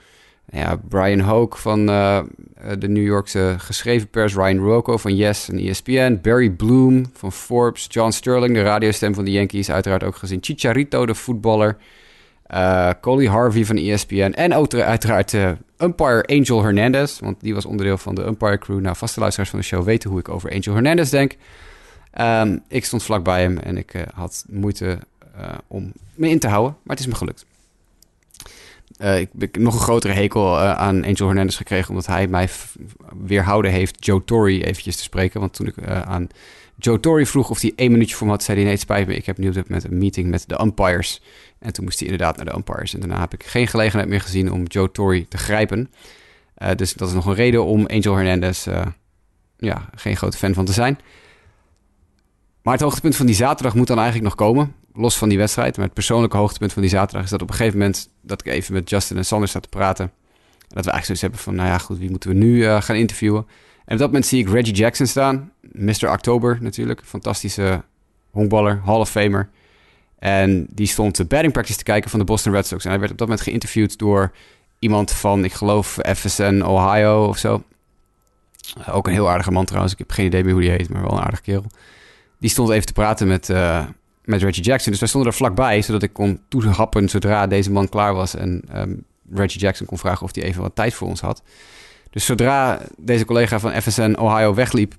Ja, Brian Hoke van de New Yorkse geschreven pers, Ryan Rocco van Yes en ESPN, Barry Bloom van Forbes, John Sterling, de radiostem van de Yankees, uiteraard ook gezien, Chicharito, de voetballer, Coley Harvey van ESPN en uiteraard umpire Angel Hernandez, want die was onderdeel van de umpire crew. Nou, vaste luisteraars van de show weten hoe ik over Angel Hernandez denk. Um, ik stond vlakbij hem en ik had moeite uh, om me in te houden. Maar het is me gelukt. Uh, ik heb nog een grotere hekel uh, aan Angel Hernandez gekregen... omdat hij mij weerhouden heeft Joe Torre eventjes te spreken. Want toen ik aan Joe Torre vroeg of hij één minuutje voor me had... zei hij, nee, het spijt me, ik heb nu op met een meeting met de umpires. En toen moest hij inderdaad naar de umpires. En daarna heb ik geen gelegenheid meer gezien om Joe Torre te grijpen. dus dat is nog een reden om Angel Hernandez... ja, geen grote fan van te zijn... Maar het hoogtepunt van die zaterdag moet dan eigenlijk nog komen los van die wedstrijd, maar het persoonlijke hoogtepunt van die zaterdag is dat op een gegeven moment dat ik even met Justin en Sander sta te praten. En dat we eigenlijk zoiets hebben van, nou ja, goed, wie moeten we nu uh, gaan interviewen? En op dat moment zie ik Reggie Jackson staan, Mr. October natuurlijk, fantastische honkballer, Hall of Famer. En die stond de batting practice te kijken van de Boston Red Sox. En hij werd op dat moment geïnterviewd door iemand van, ik geloof, FSN Ohio of zo. Uh, ook een heel aardige man trouwens. Ik heb geen idee meer hoe die heet, maar wel een aardige kerel. Die stond even te praten met, uh, met Reggie Jackson. Dus wij stonden er vlakbij, zodat ik kon toehappen zodra deze man klaar was. En um, Reggie Jackson kon vragen of hij even wat tijd voor ons had. Dus zodra deze collega van FSN Ohio wegliep,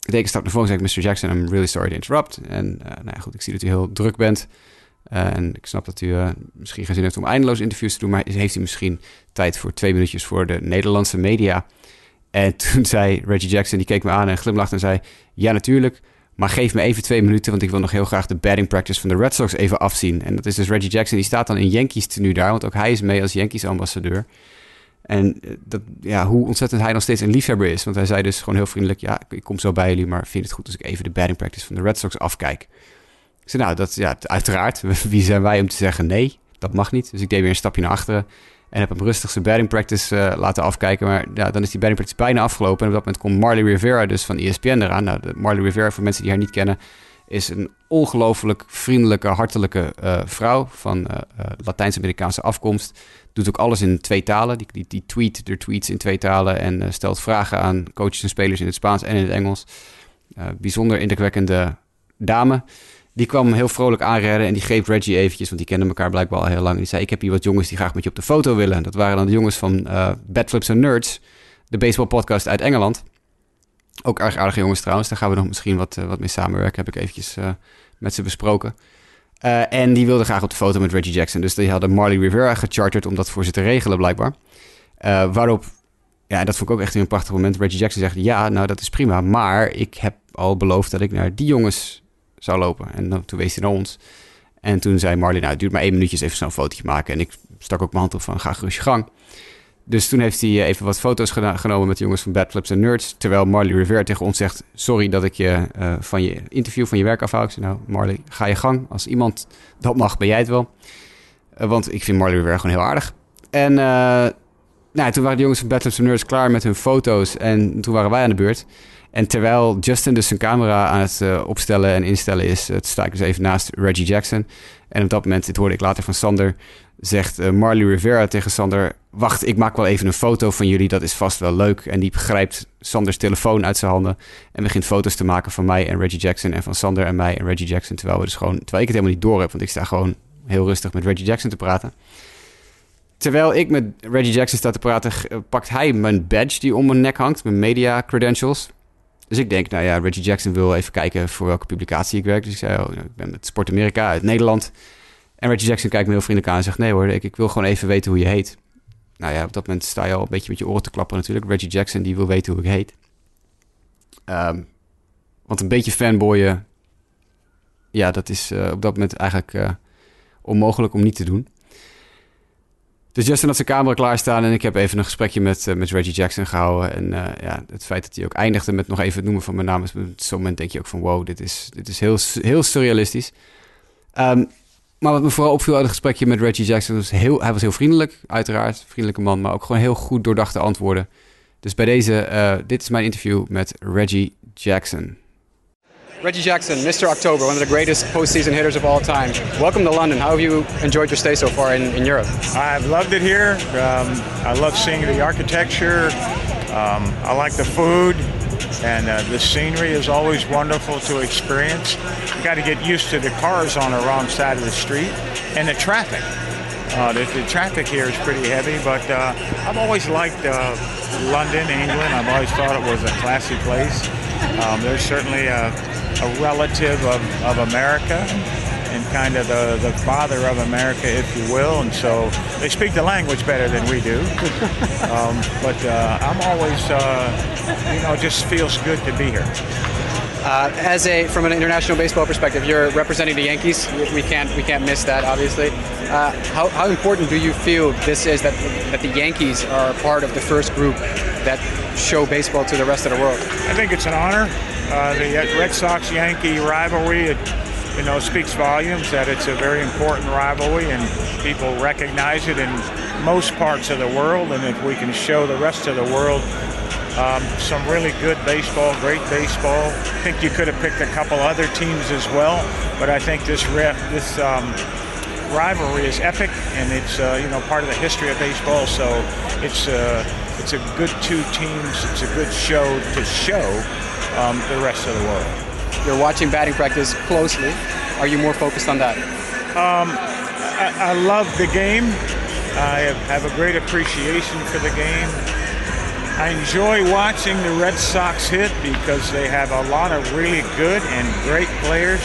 deed ik een stap naar voren en zei Mr. Jackson, I'm really sorry to interrupt. En uh, nou ja, goed, ik zie dat u heel druk bent. Uh, en ik snap dat u uh, misschien geen zin heeft om eindeloos interviews te doen, maar heeft u misschien tijd voor twee minuutjes voor de Nederlandse media? En toen zei Reggie Jackson, die keek me aan en glimlachte en zei, ja natuurlijk, maar geef me even twee minuten, want ik wil nog heel graag de batting practice van de Red Sox even afzien. En dat is dus Reggie Jackson, die staat dan in Yankees tenue daar, want ook hij is mee als Yankees ambassadeur. En eh, dat, ja, hoe ontzettend hij nog steeds een liefhebber is. Want hij zei dus gewoon heel vriendelijk, ja, ik kom zo bij jullie, maar vind het goed als ik even de batting practice van de Red Sox afkijk. Ik nou, dat, ja, uiteraard. Wie zijn wij om te zeggen nee, dat mag niet. Dus ik deed weer een stapje naar achteren. En heb hem rustig zijn batting practice uh, laten afkijken. Maar ja, dan is die batting practice bijna afgelopen. En op dat moment komt Marley Rivera dus van ESPN eraan. Nou, Marley Rivera, voor mensen die haar niet kennen... is een ongelooflijk vriendelijke, hartelijke uh, vrouw... van uh, Latijns-Amerikaanse afkomst. Doet ook alles in twee talen. Die, die, die tweet de tweets in twee talen... en stelt vragen aan coaches en spelers in het Spaans en in het Engels. bijzonder indrukwekkende dame... Die kwam heel vrolijk aanredden en die greep Reggie eventjes, want die kenden elkaar blijkbaar al heel lang. Die zei, ik heb hier wat jongens die graag met je op de foto willen. En dat waren dan de jongens van uh, Bad Flips and Nerds, de baseball podcast uit Engeland. Ook erg aardige jongens trouwens, daar gaan we nog misschien wat, uh, wat mee samenwerken, heb ik eventjes uh, met ze besproken. En die wilden graag op de foto met Reggie Jackson. Dus die hadden Marley Rivera gecharterd om dat voor ze te regelen blijkbaar. waarop, ja, dat vond ik ook echt een prachtig moment. Reggie Jackson zegt, ja, nou dat is prima, maar ik heb al beloofd dat ik naar die jongens zou lopen. En dan, toen wees hij naar ons. En toen zei Marley, nou, het duurt maar één minuutje, even zo'n fotootje maken. En ik stak ook mijn hand op van, ga gerust je gang. Dus toen heeft hij eh, even wat foto's genomen met de jongens van Bad Flips en Nerds. Terwijl Marley Rivera tegen ons zegt, sorry dat ik je uh, van je interview, van je werk afhoud. Ik zei, nou, Marley, ga je gang. Als iemand dat mag, ben jij het wel. Uh, want ik vind Marley Rivera gewoon heel aardig. En nou, toen waren de jongens van Bad Flips en Nerds klaar met hun foto's. En toen waren wij aan de beurt. En terwijl Justin dus zijn camera aan het uh, opstellen en instellen is, uh, sta ik dus even naast Reggie Jackson. En op dat moment, dit hoorde ik later van Sander, zegt uh, Marley Rivera tegen Sander... Wacht, ik maak wel even een foto van jullie, dat is vast wel leuk. En die grijpt Sanders telefoon uit zijn handen en begint foto's te maken van mij en Reggie Jackson... en van Sander en mij en Reggie Jackson, terwijl, we dus gewoon, terwijl ik het helemaal niet door heb. Want ik sta gewoon heel rustig met Reggie Jackson te praten. Terwijl ik met Reggie Jackson sta te praten, pakt hij mijn badge die om mijn nek hangt, mijn media credentials... Dus ik denk, nou ja, Reggie Jackson wil even kijken voor welke publicatie ik werk. Dus ik zei, oh, ik ben met Sport Amerika uit Nederland. En Reggie Jackson kijkt me heel vriendelijk aan en zegt, nee hoor, ik, wil gewoon even weten hoe je heet. Nou ja, op dat moment sta je al een beetje met je oren te klappen natuurlijk. Reggie Jackson, die wil weten hoe ik heet. Um, want een beetje fanboyen, ja, dat is uh, op dat moment eigenlijk uh, onmogelijk om niet te doen. Dus Justin had zijn camera klaarstaan en ik heb even een gesprekje met, uh, met Reggie Jackson gehouden. En uh, ja, het feit dat hij ook eindigde met nog even het noemen van mijn naam, is op zo'n moment denk je ook van wow, dit is, dit is heel, heel surrealistisch. Um, maar wat me vooral opviel uit het gesprekje met Reggie Jackson was heel, hij was heel vriendelijk, uiteraard, vriendelijke man, maar ook gewoon heel goed doordachte antwoorden. Dus bij deze, uh, dit is mijn interview met Reggie Jackson. Reggie Jackson, Mr. October, one of the greatest postseason hitters of all time. Welcome to London. How have you enjoyed your stay so far in, in Europe? I've loved it here. Um, I love seeing the architecture. Um, I like the food. And uh, the scenery is always wonderful to experience. You got to get used to the cars on the wrong side of the street and the traffic. Uh, the, the, traffic here is pretty heavy, but uh, I've always liked uh, London, England. I've always thought it was a classy place. Um, there's certainly a, a relative of, of America and kind of the, the father of America, if you will. And so they speak the language better than we do. um, but uh, I'm always, uh, you know, just feels good to be here. Uh, as a from an international baseball perspective, you're representing the Yankees. We can't we can't miss that, obviously. Uh, how, how important do you feel this is that that the Yankees are part of the first group that show baseball to the rest of the world? I think it's an honor. Uh, the Red Sox-Yankee rivalry, it, you know, speaks volumes that it's a very important rivalry, and people recognize it in most parts of the world. And if we can show the rest of the world um, some really good baseball, great baseball. I think you could have picked a couple other teams as well, but I think this this um, rivalry is epic, and it's uh, you know part of the history of baseball. So it's uh, it's a good two teams. It's a good show to show um, the rest of the world. You're watching batting practice closely. Are you more focused on that? Um, I, I love the game. I have a great appreciation for the game. I enjoy watching the Red Sox hit because they have a lot of really good and great players.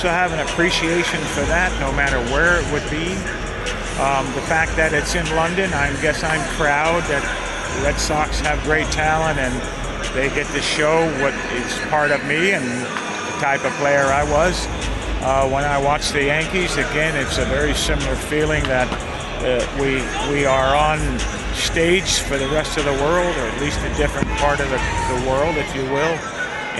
So I have an appreciation for that no matter where it would be. Um, the fact that it's in London, I guess I'm proud that the Red Sox have great talent and they get to show what is part of me and the type of player I was. Uh, when I watch the Yankees, again, it's a very similar feeling that uh, we we are on stage for the rest of the world, or at least a different part of the, the world, if you will.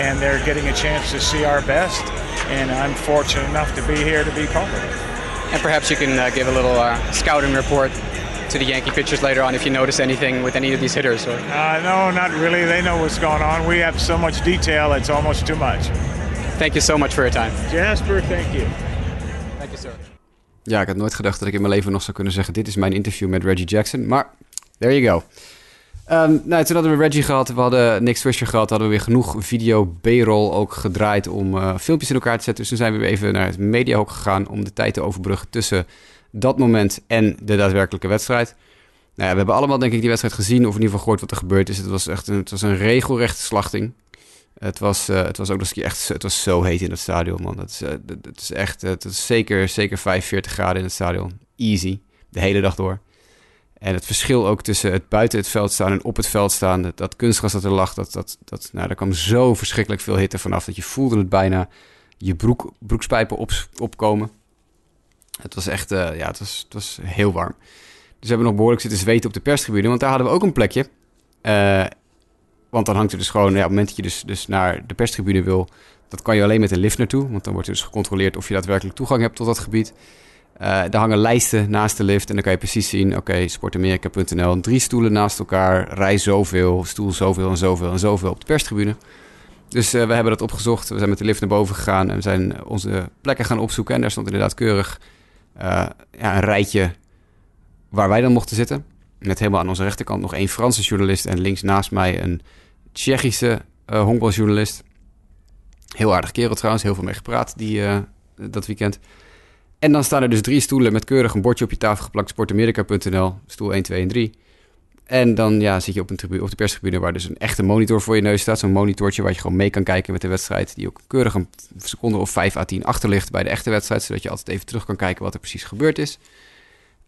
And they're getting a chance to see our best. And I'm fortunate enough to be here to be part of it. And perhaps you can uh, give a little uh, scouting report to the Yankee pitchers later on if you notice anything with any of these hitters. Or... Uh, no, not really. They know what's going on. We have so much detail, it's almost too much. Thank you so much for your time. Jasper, thank you. Thank you, sir. Ja, ik had nooit gedacht dat ik in mijn leven nog zou kunnen zeggen... dit is mijn interview met Reggie Jackson. Maar There you go. Um, nou, toen hadden we Reggie gehad, we hadden Nick Swisher gehad, hadden we weer genoeg video B-roll ook gedraaid om uh, filmpjes in elkaar te zetten. Dus toen zijn we weer even naar het mediahok gegaan om de tijd te overbruggen tussen dat moment en de daadwerkelijke wedstrijd. Nou we hebben allemaal denk ik die wedstrijd gezien of in ieder geval gehoord wat er gebeurd is. Het was echt een, het was een regelrechte slachting. Het was, uh, het was ook nog echt het was zo heet in het stadion, man. Dat is, uh, dat is echt, het is zeker, zeker 45 graden in het stadion. Easy, de hele dag door. En het verschil ook tussen het buiten het veld staan en op het veld staan, dat, dat kunstgras dat er lag, dat, dat, dat, nou, daar kwam zo verschrikkelijk veel hitte vanaf dat je voelde het bijna je broek, broekspijpen op, opkomen. Het was echt, uh, ja, het was, het was heel warm. Dus we hebben nog behoorlijk zitten zweten op de perstribune, want daar hadden we ook een plekje. Uh, want dan hangt er dus gewoon, ja, op het moment dat je dus, dus naar de perstribune wil, dat kan je alleen met een lift naartoe. Want dan wordt dus gecontroleerd of je daadwerkelijk toegang hebt tot dat gebied. Uh, er hangen lijsten naast de lift en dan kan je precies zien... oké, sportamerika.nl, drie stoelen naast elkaar... rij zoveel, stoel zoveel en zoveel en zoveel op de perstribune. Dus we hebben dat opgezocht. We zijn met de lift naar boven gegaan en we zijn onze plekken gaan opzoeken. En daar stond inderdaad keurig ja, een rijtje waar wij dan mochten zitten. Met helemaal aan onze rechterkant nog één Franse journalist en links naast mij een Tsjechische uh, honkbaljournalist. Heel aardig kerel trouwens, heel veel mee gepraat die, uh, dat weekend. En dan staan er dus drie stoelen met keurig een bordje op je tafel geplakt, sportamerika.nl, stoel 1, 2 en 3. En dan ja, zit je op, een tribune, op de perstribune waar dus een echte monitor voor je neus staat. Zo'n monitortje waar je gewoon mee kan kijken met de wedstrijd. Die ook keurig een seconde of 5 à 10 achter ligt bij de echte wedstrijd. Zodat je altijd even terug kan kijken wat er precies gebeurd is.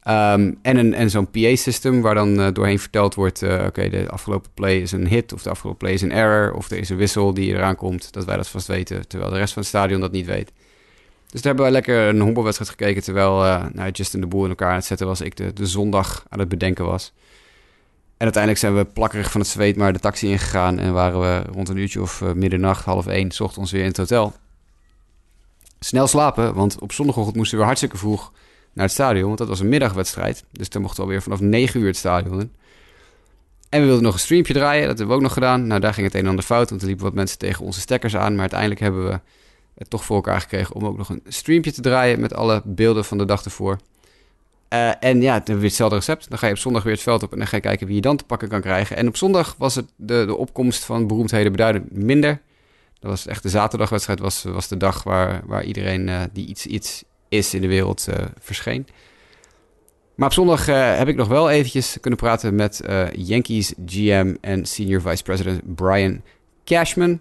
Um, en een, en zo'n PA-system waar dan uh, doorheen verteld wordt... Uh, oké, de afgelopen play is een hit of de afgelopen play is een error... of er is een wissel die eraan komt, dat wij dat vast weten... terwijl de rest van het stadion dat niet weet. Dus daar hebben wij lekker een honkbalwedstrijd gekeken... terwijl uh, nou, Justin de Boel in elkaar aan het zetten was... ik de, de zondag aan het bedenken was. En uiteindelijk zijn we plakkerig van het zweet maar de taxi ingegaan... en waren we rond een uurtje of middernacht, half één... zocht ons weer in het hotel. Snel slapen, want op zondagochtend moesten we hartstikke vroeg naar het stadion. Want dat was een middagwedstrijd. Dus dan mochten we alweer vanaf 9 uur het stadion in. En we wilden nog een streampje draaien. Dat hebben we ook nog gedaan. Nou, daar ging het een en ander fout. Want er liepen wat mensen tegen onze stekkers aan. Maar uiteindelijk hebben we het toch voor elkaar gekregen om ook nog een streampje te draaien. Met alle beelden van de dag ervoor. Uh, en ja, dan weer hetzelfde recept. Dan ga je op zondag weer het veld op en dan ga je kijken wie je dan te pakken kan krijgen. En op zondag was het de, de opkomst van beroemdheden beduidend minder. Dat was echt de zaterdagwedstrijd, was, was de dag waar, waar iedereen uh, die iets, iets, is in de wereld uh, verscheen. Maar op zondag heb ik nog wel eventjes kunnen praten met Yankees GM en Senior Vice President Brian Cashman.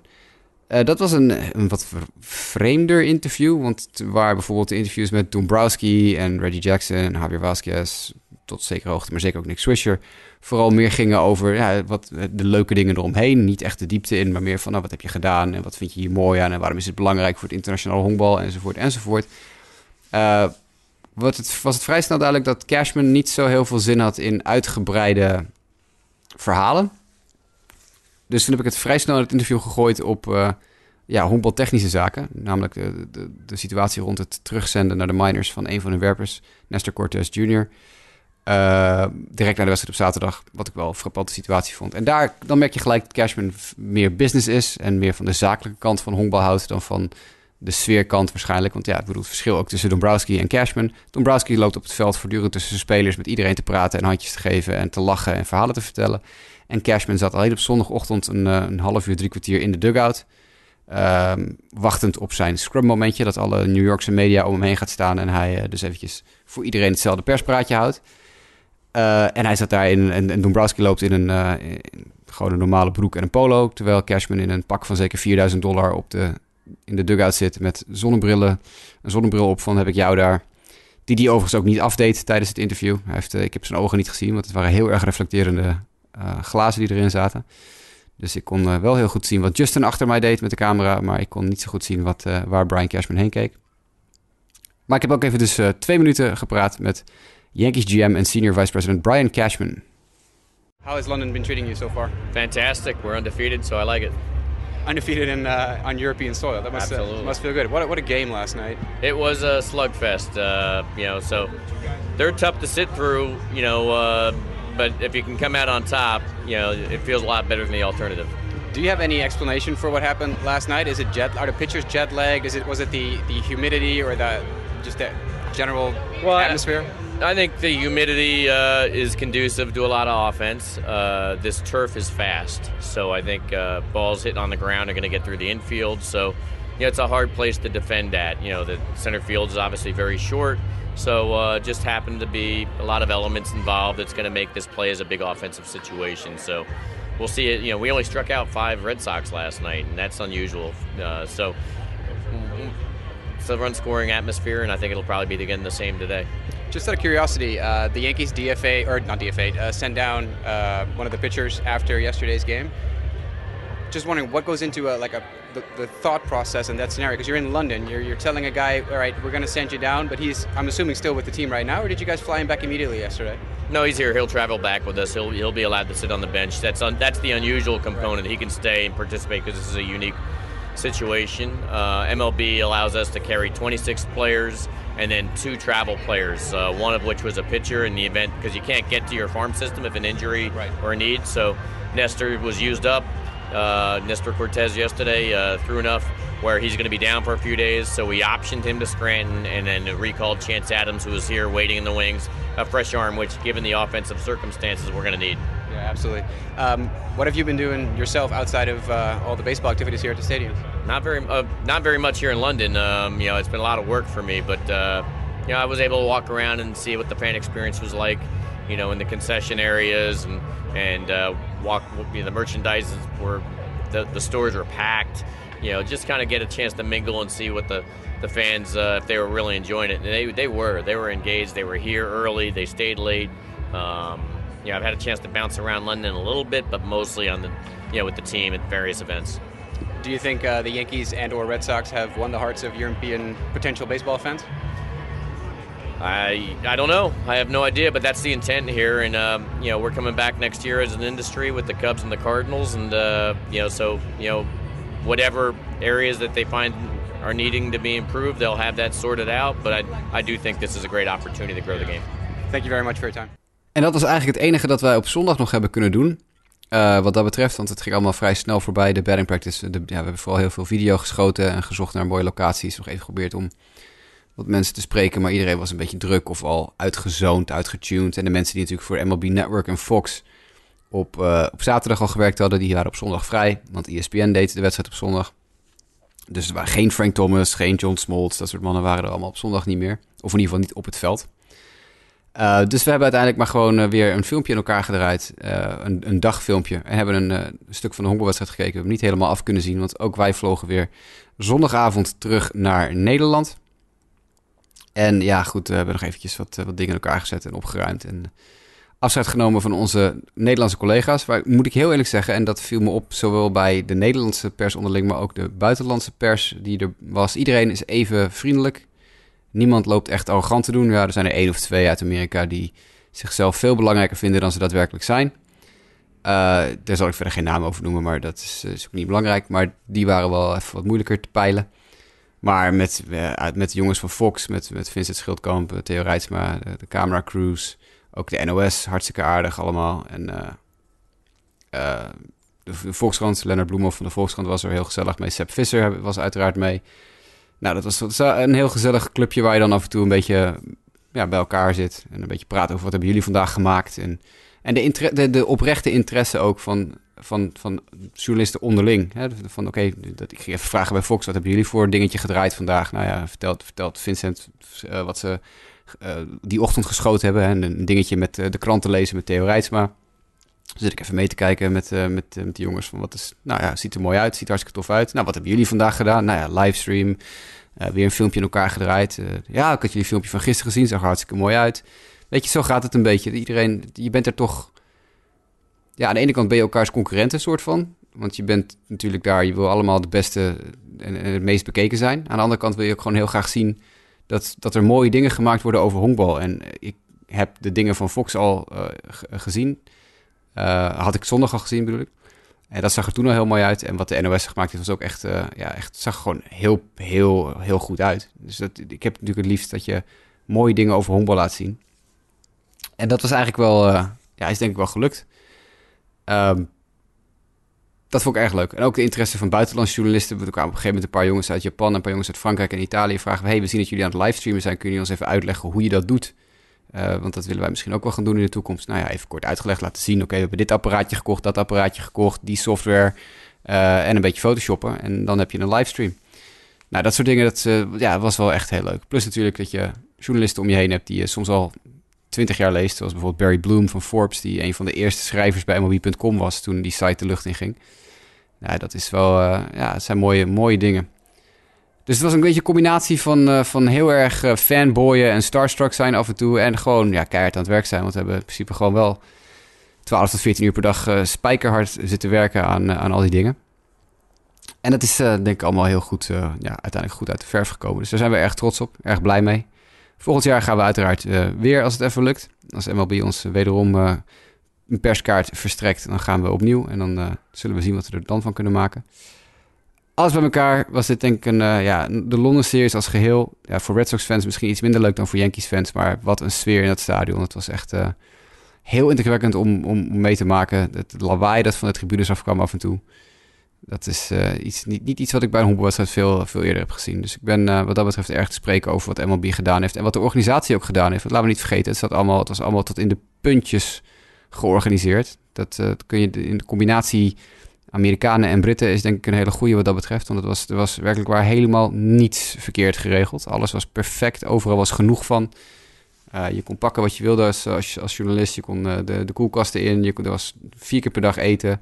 Dat was een, een wat vreemder interview, want waar bijvoorbeeld de interviews met Dombrowski en Reggie Jackson en Javier Vasquez, tot zekere hoogte, maar zeker ook Nick Swisher, vooral meer gingen over ja, wat, de leuke dingen eromheen. Niet echt de diepte in, maar meer van nou, wat heb je gedaan en wat vind je hier mooi aan en waarom is het belangrijk voor het internationale honkbal enzovoort enzovoort. Uh, het, was het vrij snel duidelijk dat Cashman niet zo heel veel zin had in uitgebreide verhalen. Dus toen heb ik het vrij snel in het interview gegooid op uh, ja, honkbaltechnische zaken. Namelijk de, de, situatie rond het terugzenden naar de minors van een van hun werpers, Nestor Cortez Jr. Uh, direct naar de wedstrijd op zaterdag, wat ik wel een frappante situatie vond. En daar dan merk je gelijk dat Cashman meer business is en meer van de zakelijke kant van honkbal houdt dan van de sfeerkant waarschijnlijk. Want ja, ik bedoel, het verschil ook tussen Dombrowski en Cashman. Dombrowski loopt op het veld voortdurend tussen de spelers met iedereen te praten en handjes te geven en te lachen en verhalen te vertellen. En Cashman zat alleen op zondagochtend een, eh, een half uur, drie kwartier in de dugout. Um, wachtend op zijn scrum momentje, dat alle New Yorkse media om hem heen gaat staan en hij uh, dus eventjes voor iedereen hetzelfde perspraatje houdt. Uh, en hij zat daar in, en, en Dombrowski loopt in een, uh, gewoon een normale broek en een polo, terwijl Cashman in een pak van zeker 4000 dollar op de in de dugout zit met zonnebrillen. Een zonnebril op van heb ik jou daar. Die die overigens ook niet afdeed tijdens het interview. Heeft, ik heb zijn ogen niet gezien, want het waren heel erg reflecterende glazen die erin zaten. Dus ik kon uh, wel heel goed zien wat Justin achter mij deed met de camera. Maar ik kon niet zo goed zien wat, waar Brian Cashman heen keek. Maar ik heb ook even dus twee minuten gepraat met Yankees GM en Senior Vice President Brian Cashman. How has London been treating you so far? Fantastic. We're undefeated, so I like it. undefeated in uh, on European soil. That must uh, must feel good. What, what a game last night. It was a slugfest. Uh, you know, so they're tough to sit through. You know, uh, but if you can come out on top, you know, it feels a lot better than the alternative. Do you have any explanation for what happened last night? Is it jet? Are the pitchers jet lagged? Is it was it the the humidity or the just the general well, atmosphere? I think the humidity uh, is conducive to a lot of offense. Uh, this turf is fast, so I think uh, balls hitting on the ground are going to get through the infield. So, you know, it's a hard place to defend at. You know, the center field is obviously very short, so uh, just happened to be a lot of elements involved that's going to make this play as a big offensive situation. So, we'll see it. You know, we only struck out five Red Sox last night, and that's unusual. Uh, so, it's a run scoring atmosphere, and I think it'll probably be again the same today. Just out of curiosity, uh, the Yankees DFA or not DFA uh, send down uh, one of the pitchers after yesterday's game. Just wondering what goes into a, like a the, the, thought process in that scenario because you're in London. You're, you're telling a guy, all right, we're going to send you down, but he's I'm assuming still with the team right now, or did you guys fly him back immediately yesterday? No, he's here. He'll travel back with us. He'll he'll be allowed to sit on the bench. That's un, that's the unusual component. Right. He can stay and participate because this is a unique situation. Uh, MLB allows us to carry 26 players and then two travel players, uh, one of which was a pitcher in the event because you can't get to your farm system if an injury right. or a need. So Nestor was used up. Uh, Nestor Cortez yesterday uh, threw enough where he's going to be down for a few days. So we optioned him to Scranton and then recalled Chance Adams, who was here waiting in the wings, a fresh arm, which, given the offensive circumstances, we're going to need. Yeah, absolutely. Um, what have you been doing yourself outside of uh, all the baseball activities here at the stadium? Not very, uh, not very much here in London. Um, you know, it's been a lot of work for me, but uh, you know, I was able to walk around and see what the fan experience was like. You know, in the concession areas and and uh, walk. You know, the merchandise were, the the stores were packed. You know, just kind of get a chance to mingle and see what the the fans uh, if they were really enjoying it. And they they were they were engaged. They were here early. They stayed late. Um, you know, I've had a chance to bounce around London a little bit, but mostly on the you know with the team at various events. Do you think uh, the Yankees and/or Red Sox have won the hearts of European potential baseball fans? I I don't know. I have no idea, but that's the intent here, and um, you know we're coming back next year as an industry with the Cubs and the Cardinals, and uh, you know so you know whatever areas that they find are needing to be improved, they'll have that sorted out. But I I do think this is a great opportunity to grow the game. Thank you very much for your time. En dat was eigenlijk het enige dat wij op zondag nog hebben kunnen doen. Uh, wat dat betreft, want het ging allemaal vrij snel voorbij, de batting practice. De, ja, we hebben vooral heel veel video geschoten en gezocht naar mooie locaties. Nog even geprobeerd om wat mensen te spreken, maar iedereen was een beetje druk of al uitgezoond, uitgetuned. En de mensen die natuurlijk voor MLB Network en Fox op, uh, op zaterdag al gewerkt hadden, die waren op zondag vrij. Want ESPN deed de wedstrijd op zondag. Dus er waren geen Frank Thomas, geen John Smoltz, dat soort mannen waren er allemaal op zondag niet meer. Of in ieder geval niet op het veld. Uh, dus we hebben uiteindelijk maar gewoon uh, weer een filmpje in elkaar gedraaid. Een, een dagfilmpje. En hebben een, een stuk van de honkbalwedstrijd gekeken. We hebben niet helemaal af kunnen zien. Want ook wij vlogen weer zondagavond terug naar Nederland. En ja, goed, we hebben nog eventjes wat, wat dingen in elkaar gezet en opgeruimd. En afscheid genomen van onze Nederlandse collega's. Waar moet ik heel eerlijk zeggen, en dat viel me op zowel bij de Nederlandse pers onderling, maar ook de buitenlandse pers die er was. Iedereen is even vriendelijk. Niemand loopt echt arrogant te doen. Ja, er zijn er één of twee uit Amerika die zichzelf veel belangrijker vinden dan ze daadwerkelijk zijn. Uh, daar zal ik verder geen naam over noemen, maar dat is, is, ook niet belangrijk. Maar die waren wel even wat moeilijker te peilen. Maar met, uh, met de jongens van Fox, met, met Vincent Schildkamp, Theo Rijtsma, de, de camera crews, ook de NOS, hartstikke aardig allemaal. En de, Volkskrant, Lennart Bloemhoff van de Volkskrant was er heel gezellig mee. Sepp Visser was uiteraard mee. Nou, dat was een heel gezellig clubje waar je dan af en toe een beetje ja, bij elkaar zit. En een beetje praat over wat hebben jullie vandaag gemaakt. En, en de, de oprechte interesse ook van, van, van journalisten onderling. Hè? Van oké, okay, ik ging even vragen bij Fox, wat hebben jullie voor dingetje gedraaid vandaag? Nou ja, vertelt, vertelt Vincent uh, wat ze uh, die ochtend geschoten hebben. En een dingetje met uh, de kranten lezen met Theo Rijtsma. zit ik even mee te kijken met, met, met de jongens van wat is... Nou ja, ziet er mooi uit, ziet hartstikke tof uit. Nou, wat hebben jullie vandaag gedaan? Nou ja, livestream, weer een filmpje in elkaar gedraaid. ja, ik had jullie filmpje van gisteren gezien, zag hartstikke mooi uit. Weet je, zo gaat het een beetje. Iedereen, je bent er toch... Ja, aan de ene kant ben je elkaars concurrenten, soort van. Want je bent natuurlijk daar, je wil allemaal de beste en, het meest bekeken zijn. Aan de andere kant wil je ook gewoon heel graag zien dat, dat er mooie dingen gemaakt worden over honkbal. En ik heb de dingen van Fox al uh, gezien. Uh, had ik zondag al gezien, bedoel ik. En dat zag er toen al heel mooi uit. En wat de NOS gemaakt heeft, was ook echt, uh, ja, echt zag gewoon heel, heel, heel goed uit. Dus dat, ik heb natuurlijk het liefst dat je mooie dingen over honkbal laat zien. En dat was eigenlijk wel, ja, is denk ik wel gelukt. Um, dat vond ik erg leuk. En ook de interesse van buitenlandse journalisten. Er kwamen op een gegeven moment een paar jongens uit Japan, een paar jongens uit Frankrijk en Italië. Vragen we, hey, we zien dat jullie aan het livestreamen zijn. Kunnen jullie ons even uitleggen hoe je dat doet? Uh, want dat willen wij misschien ook wel gaan doen in de toekomst. Nou ja, even kort uitgelegd laten zien. Oké, we hebben dit apparaatje gekocht, dat apparaatje gekocht, die software uh, en een beetje photoshoppen. En dan heb je een livestream. Nou, dat soort dingen, dat uh, ja, was wel echt heel leuk. Plus natuurlijk dat je journalisten om je heen hebt die je soms al twintig jaar leest. Zoals bijvoorbeeld Barry Bloom van Forbes, die een van de eerste schrijvers bij MLB.com was toen die site de lucht in ging. Nou, dat is wel, uh, ja, zijn mooie, mooie dingen. Dus het was een beetje een combinatie van, uh, van heel erg uh, fanboyen en starstruck zijn af en toe. En gewoon ja, keihard aan het werk zijn. Want we hebben in principe gewoon wel 12 tot 14 uur per dag spijkerhard zitten werken aan, aan al die dingen. En dat is denk ik allemaal heel goed, ja, uiteindelijk goed uit de verf gekomen. Dus daar zijn we erg trots op, erg blij mee. Volgend jaar gaan we uiteraard weer, als het even lukt. Als MLB ons wederom een perskaart verstrekt, dan gaan we opnieuw. En dan zullen we zien wat we er dan van kunnen maken. Alles bij elkaar was dit denk ik ja, de London Series als geheel. Ja, voor Red Sox fans misschien iets minder leuk dan voor Yankees fans. Maar wat een sfeer in het stadion. Het was echt heel indrukwekkend om, om mee te maken. Het lawaai dat van de tribunes afkwam af en toe. Dat is iets, niet, niet iets wat ik bij een honkbalwedstrijd veel, veel eerder heb gezien. Dus ik ben wat dat betreft erg te spreken over wat MLB gedaan heeft. En wat de organisatie ook gedaan heeft. Want laten we niet vergeten, het, allemaal, het was allemaal tot in de puntjes georganiseerd. Dat, dat kun je in de combinatie Amerikanen en Britten is denk ik een hele goede wat dat betreft. Want het was, er was werkelijk waar helemaal niets verkeerd geregeld. Alles was perfect, overal was genoeg van. Je kon pakken wat je wilde als, als, journalist. Je kon de, de koelkasten in. Je kon, er was vier keer per dag eten.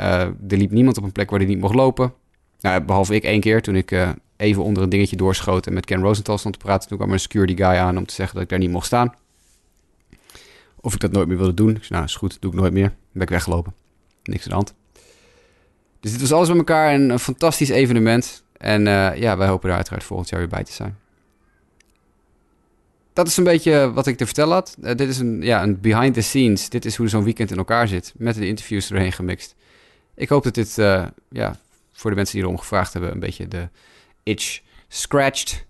Uh, er liep niemand op een plek waar hij niet mocht lopen. Nou, behalve ik één keer toen ik even onder een dingetje doorschoot... en met Ken Rosenthal stond te praten. Toen kwam er een security guy aan om te zeggen dat ik daar niet mocht staan. Of ik dat nooit meer wilde doen. Ik nou, is goed, doe ik nooit meer. Dan ben ik weggelopen. Niks aan de hand. Dus dit was alles bij elkaar een, een fantastisch evenement. En uh, ja, wij hopen er uiteraard volgend jaar weer bij te zijn. Dat is een beetje wat ik te vertellen had. Dit is een, ja, een behind the scenes. Dit is hoe zo'n weekend in elkaar zit. Met de interviews erheen gemixt. Ik hoop dat dit uh, ja, voor de mensen die erom gevraagd hebben... een beetje de itch scratched.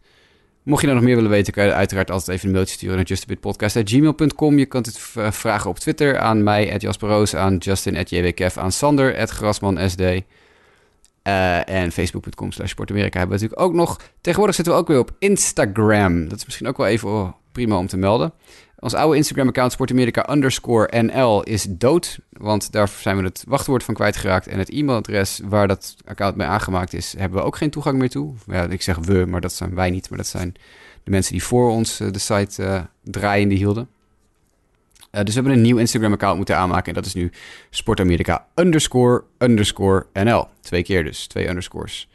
Mocht je nou nog meer willen weten, kan je uiteraard altijd even een mailtje sturen naar justabitpodcast.gmail.com. Je kunt het vragen op Twitter aan mij, Jasper aan Justin, JWKF, aan Sander, at Grasman SD. Uh, en facebook.com slash sportamerika hebben we natuurlijk ook nog. Tegenwoordig zitten we ook weer op Instagram. Dat is misschien ook wel even oh, prima om te melden. Ons oude Instagram-account Sportamerika underscore NL is dood. Want daar zijn we het wachtwoord van kwijtgeraakt. En het e-mailadres waar dat account mee aangemaakt is, hebben we ook geen toegang meer toe. Ja, ik zeg we, maar dat zijn wij niet. Maar dat zijn de mensen die voor ons uh, de site uh, draaiende hielden. Uh, dus we hebben een nieuw Instagram-account moeten aanmaken. En dat is nu Sportamerika underscore underscore NL. Twee keer dus, twee underscores.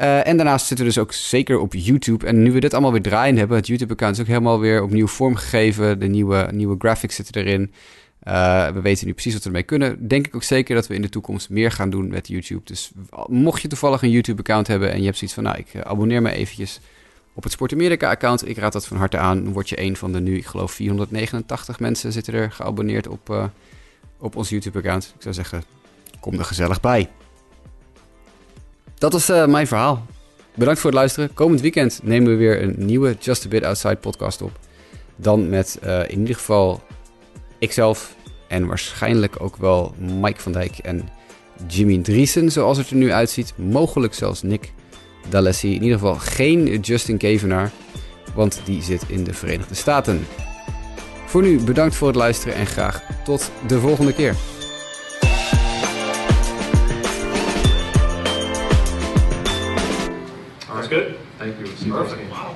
Uh, en daarnaast zitten we dus ook zeker op YouTube. En nu we dit allemaal weer draaien hebben, het YouTube-account is ook helemaal weer opnieuw vormgegeven. De nieuwe, nieuwe graphics zitten erin. Uh, we weten nu precies wat we ermee kunnen. Denk ik ook zeker dat we in de toekomst meer gaan doen met YouTube. Dus mocht je toevallig een YouTube-account hebben en je hebt zoiets van, nou, ik abonneer me eventjes op het Sport Amerika-account. Ik raad dat van harte aan. Dan word je een van de nu, ik geloof 489 mensen zitten er geabonneerd op, op ons YouTube-account. Ik zou zeggen, kom er gezellig bij. Dat was uh, mijn verhaal. Bedankt voor het luisteren. Komend weekend nemen we weer een nieuwe Just a Bit Outside podcast op. Dan met uh, in ieder geval ikzelf en waarschijnlijk ook wel Mike van Dijk en Jimmy Driesen, zoals het er nu uitziet. Mogelijk zelfs Nick D'Alessi. In ieder geval geen Justin Kevenaar, want die zit in de Verenigde Staten. Voor nu bedankt voor het luisteren en graag tot de volgende keer. Good. Thank you. Perfect. Wow.